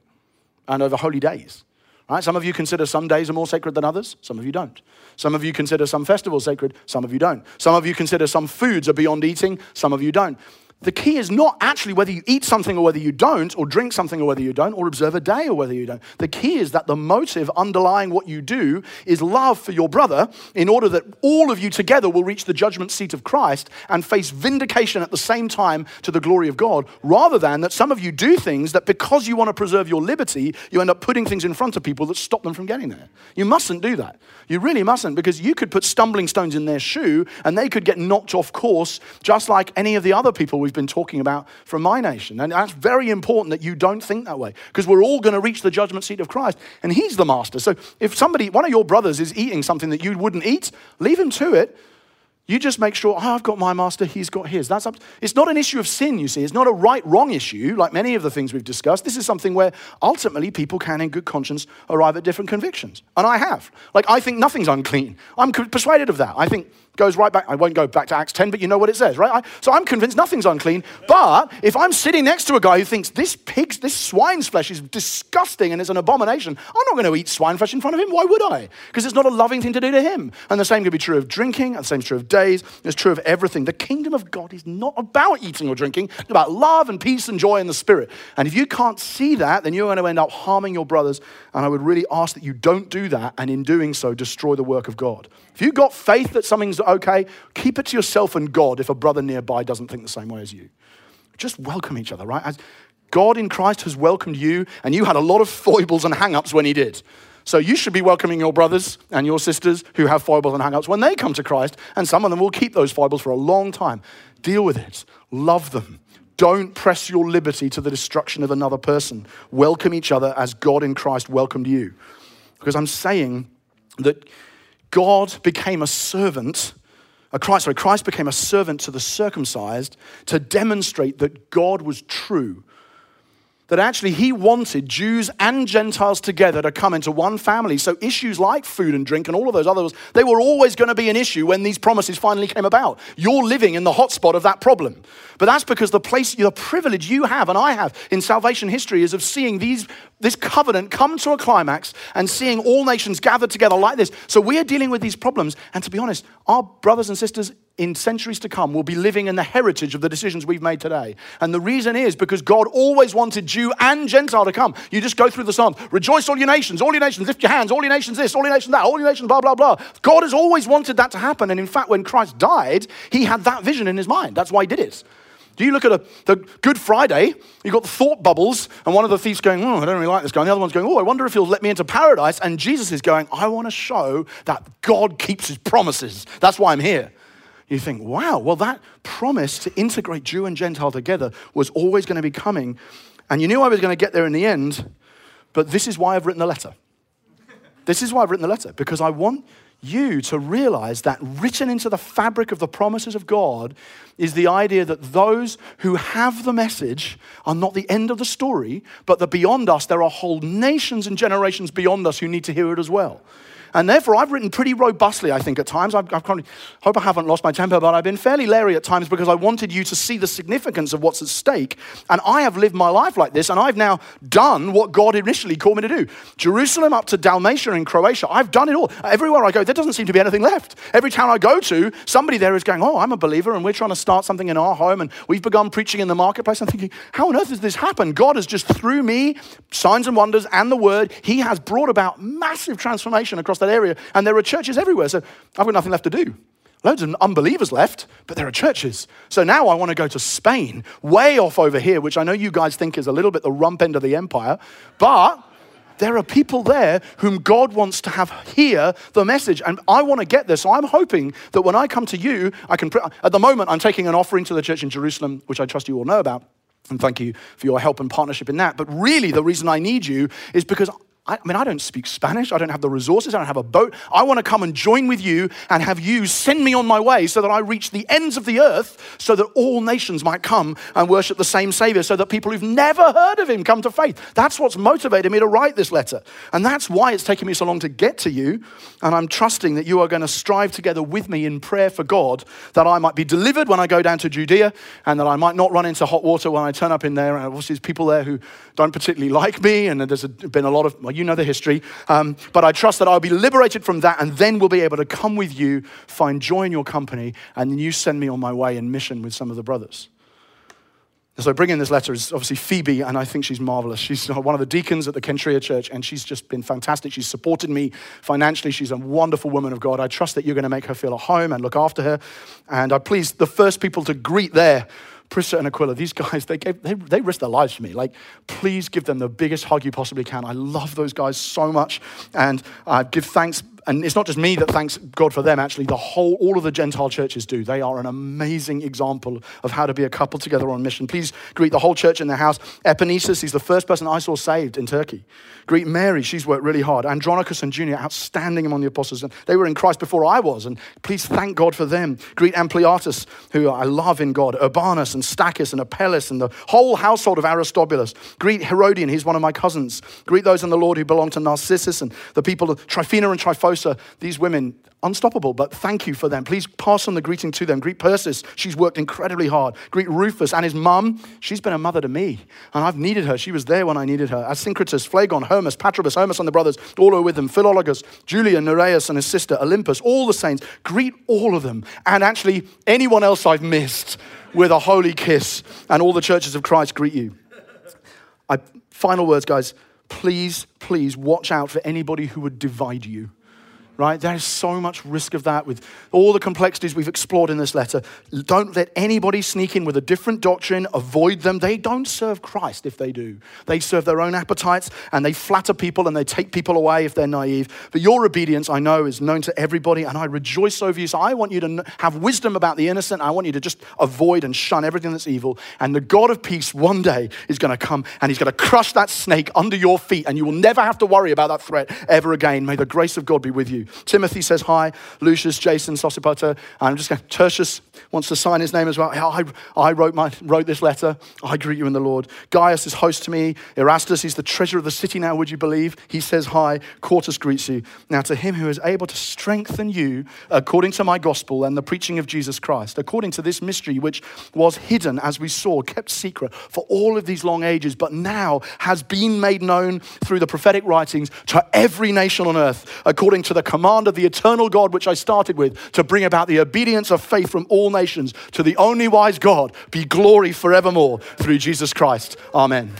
and over holy days. Right? Some of you consider some days are more sacred than others, some of you don't. Some of you consider some festivals sacred, some of you don't. Some of you consider some foods are beyond eating, some of you don't. The key is not actually whether you eat something or whether you don't, or drink something or whether you don't, or observe a day or whether you don't. The key is that the motive underlying what you do is love for your brother in order that all of you together will reach the judgment seat of Christ and face vindication at the same time to the glory of God, rather than that some of you do things that because you want to preserve your liberty, you end up putting things in front of people that stop them from getting there. You mustn't do that. You really mustn't because you could put stumbling stones in their shoe and they could get knocked off course just like any of the other people we've been talking about from my nation. And that's very important that you don't think that way because we're all going to reach the judgment seat of Christ and He's the master. So if somebody, one of your brothers, is eating something that you wouldn't eat, leave him to it. You just make sure, oh, I've got my master, he's got his. That's up. It's not an issue of sin, you see. It's not a right wrong issue, like many of the things we've discussed. This is something where ultimately people can, in good conscience, arrive at different convictions. And I have. Like, I think nothing's unclean. I'm persuaded of that. I think goes right back. I won't go back to Acts 10, but you know what it says, right? I, so I'm convinced nothing's unclean. But if I'm sitting next to a guy who thinks this pig's, this swine's flesh is disgusting and it's an abomination, I'm not going to eat swine flesh in front of him. Why would I? Because it's not a loving thing to do to him. And the same could be true of drinking, and the same is true of days, it's true of everything. The kingdom of God is not about eating or drinking, it's about love and peace and joy in the spirit. And if you can't see that, then you're going to end up harming your brothers. And I would really ask that you don't do that, and in doing so, destroy the work of God. If you've got faith that something's okay, keep it to yourself and God if a brother nearby doesn't think the same way as you. Just welcome each other, right? As God in Christ has welcomed you, and you had a lot of foibles and hang ups when He did. So you should be welcoming your brothers and your sisters who have foibles and hang ups when they come to Christ, and some of them will keep those foibles for a long time. Deal with it, love them. Don't press your liberty to the destruction of another person. Welcome each other as God in Christ welcomed you. Because I'm saying that God became a servant. A Christ, sorry, Christ became a servant to the circumcised to demonstrate that God was true that actually he wanted Jews and Gentiles together to come into one family. So issues like food and drink and all of those others, they were always going to be an issue when these promises finally came about. You're living in the hotspot of that problem. But that's because the place, the privilege you have and I have in salvation history is of seeing these, this covenant come to a climax and seeing all nations gathered together like this. So we are dealing with these problems. And to be honest, our brothers and sisters in centuries to come will be living in the heritage of the decisions we've made today. And the reason is because God always wanted Jew and Gentile to come. You just go through the Psalms rejoice, all your nations, all your nations, lift your hands, all your nations this, all your nations that, all your nations, blah, blah, blah. God has always wanted that to happen. And in fact, when Christ died, he had that vision in his mind. That's why he did it. Do you look at a, the Good Friday? You've got the thought bubbles, and one of the thieves going, Oh, I don't really like this guy. And the other one's going, Oh, I wonder if he'll let me into paradise. And Jesus is going, I want to show that God keeps his promises. That's why I'm here you think, wow, well, that promise to integrate Jew and Gentile together was always going to be coming. And you knew I was going to get there in the end, but this is why I've written the letter. This is why I've written the letter, because I want you to realize that written into the fabric of the promises of God is the idea that those who have the message are not the end of the story, but that beyond us, there are whole nations and generations beyond us who need to hear it as well. And therefore, I've written pretty robustly, I think, at times. I've hope I haven't lost my temper, but I've been fairly leery at times because I wanted you to see the significance of what's at stake. And I have lived my life like this, and I've now done what God initially called me to do. Jerusalem up to Dalmatia in Croatia, I've done it all. Everywhere I go, there doesn't seem to be anything left. Every town I go to, somebody there is going, Oh, I'm a believer, and we're trying to start something in our home, and we've begun preaching in the marketplace. I'm thinking, How on earth has this happened? God has just, through me, signs and wonders and the word, He has brought about massive transformation across that area. And there are churches everywhere. So I've got nothing left to do. Loads of unbelievers left, but there are churches. So now I want to go to Spain, way off over here, which I know you guys think is a little bit the rump end of the empire, but there are people there whom God wants to have hear the message. And I want to get there. So I'm hoping that when I come to you, I can. At the moment, I'm taking an offering to the church in Jerusalem, which I trust you all know about. And thank you for your help and partnership in that. But really, the reason I need you is because I, mean, I don't speak Spanish. I don't have the resources. I don't have a boat. I want to come and join with you and have you send me on my way so that I reach the ends of the earth so that all nations might come and worship the same Savior, so that people who've never heard of him come to faith. That's what's motivated me to write this letter. And that's why it's taken me so long to get to you. And I'm trusting that you are going to strive together with me in prayer for God that I might be delivered when I go down to Judea and that I might not run into hot water when I turn up in there. And obviously, there's people there who don't particularly like me, and there's been a lot of, you know the history. Um, but I trust that I'll be liberated from that, and then we'll be able to come with you, find joy in your company, and then you send me on my way in mission with some of the brothers. And so bringing this letter is obviously Phoebe, and I think she's marvelous. She's one of the deacons at the Cenchreae Church, and she's just been fantastic. She's supported me financially. She's a wonderful woman of God. I trust that you're going to make her feel at home and look after her. And I please the first people to greet there Prisca and Aquila, these guys, they, gave, they, they risked their lives for me. Like, please give them the biggest hug you possibly can. I love those guys so much. And I uh, give thanks and it's not just me that thanks God for them, actually, the whole, all of the Gentile churches do. They are an amazing example of how to be a couple together on mission. Please greet the whole church in their house. Epaenetus, he's the first person I saw saved in Turkey. Greet Mary, she's worked really hard. Andronicus and Junia, outstanding among the apostles. And they were in Christ before I was, and please thank God for them. Greet Ampliatus, who I love in God, Urbanus and Stachys and Apelles and the whole household of Aristobulus. Greet Herodion, he's one of my cousins. Greet those in the Lord who belong to Narcissus and the people of Tryphena and Tryphosa These women, unstoppable, but thank you for them. Please pass on the greeting to them. Greet Persis. She's worked incredibly hard. Greet Rufus and his mum. She's been a mother to me, and I've needed her. She was there when I needed her. Asyncritus, Phlegon, Hermes, Patrobas, Hermas and the brothers, all are with them. Philologus, Julia, Nereus and his sister, Olympas, all the saints. Greet all of them. And actually, anyone else I've missed with a holy kiss. And all the churches of Christ greet you. I, final words, guys. Please, please watch out for anybody who would divide you right? There is so much risk of that with all the complexities we've explored in this letter. Don't let anybody sneak in with a different doctrine, avoid them. They don't serve Christ if they do. They serve their own appetites and they flatter people and they take people away if they're naive. But your obedience, I know, is known to everybody and I rejoice over you. So I want you to have wisdom about the innocent. I want you to just avoid and shun everything that's evil. And the God of peace one day is going to come and he's going to crush that snake under your feet and you will never have to worry about that threat ever again. May the grace of God be with you. Timothy says hi. Lucius, Jason, Sosipater. I'm just going. Tertius wants to sign his name as well. I, I wrote, my, wrote this letter. I greet you in the Lord. Gaius is host to me. Erastus, he's the treasurer of the city now, would you believe? He says hi. Quartus greets you. Now, to him who is able to strengthen you according to my gospel and the preaching of Jesus Christ, according to this mystery which was hidden, as we saw, kept secret for all of these long ages, but now has been made known through the prophetic writings to every nation on earth, according to the command of the eternal God, which I started with, to bring about the obedience of faith from all nations to the only wise God, be glory forevermore through Jesus Christ. Amen.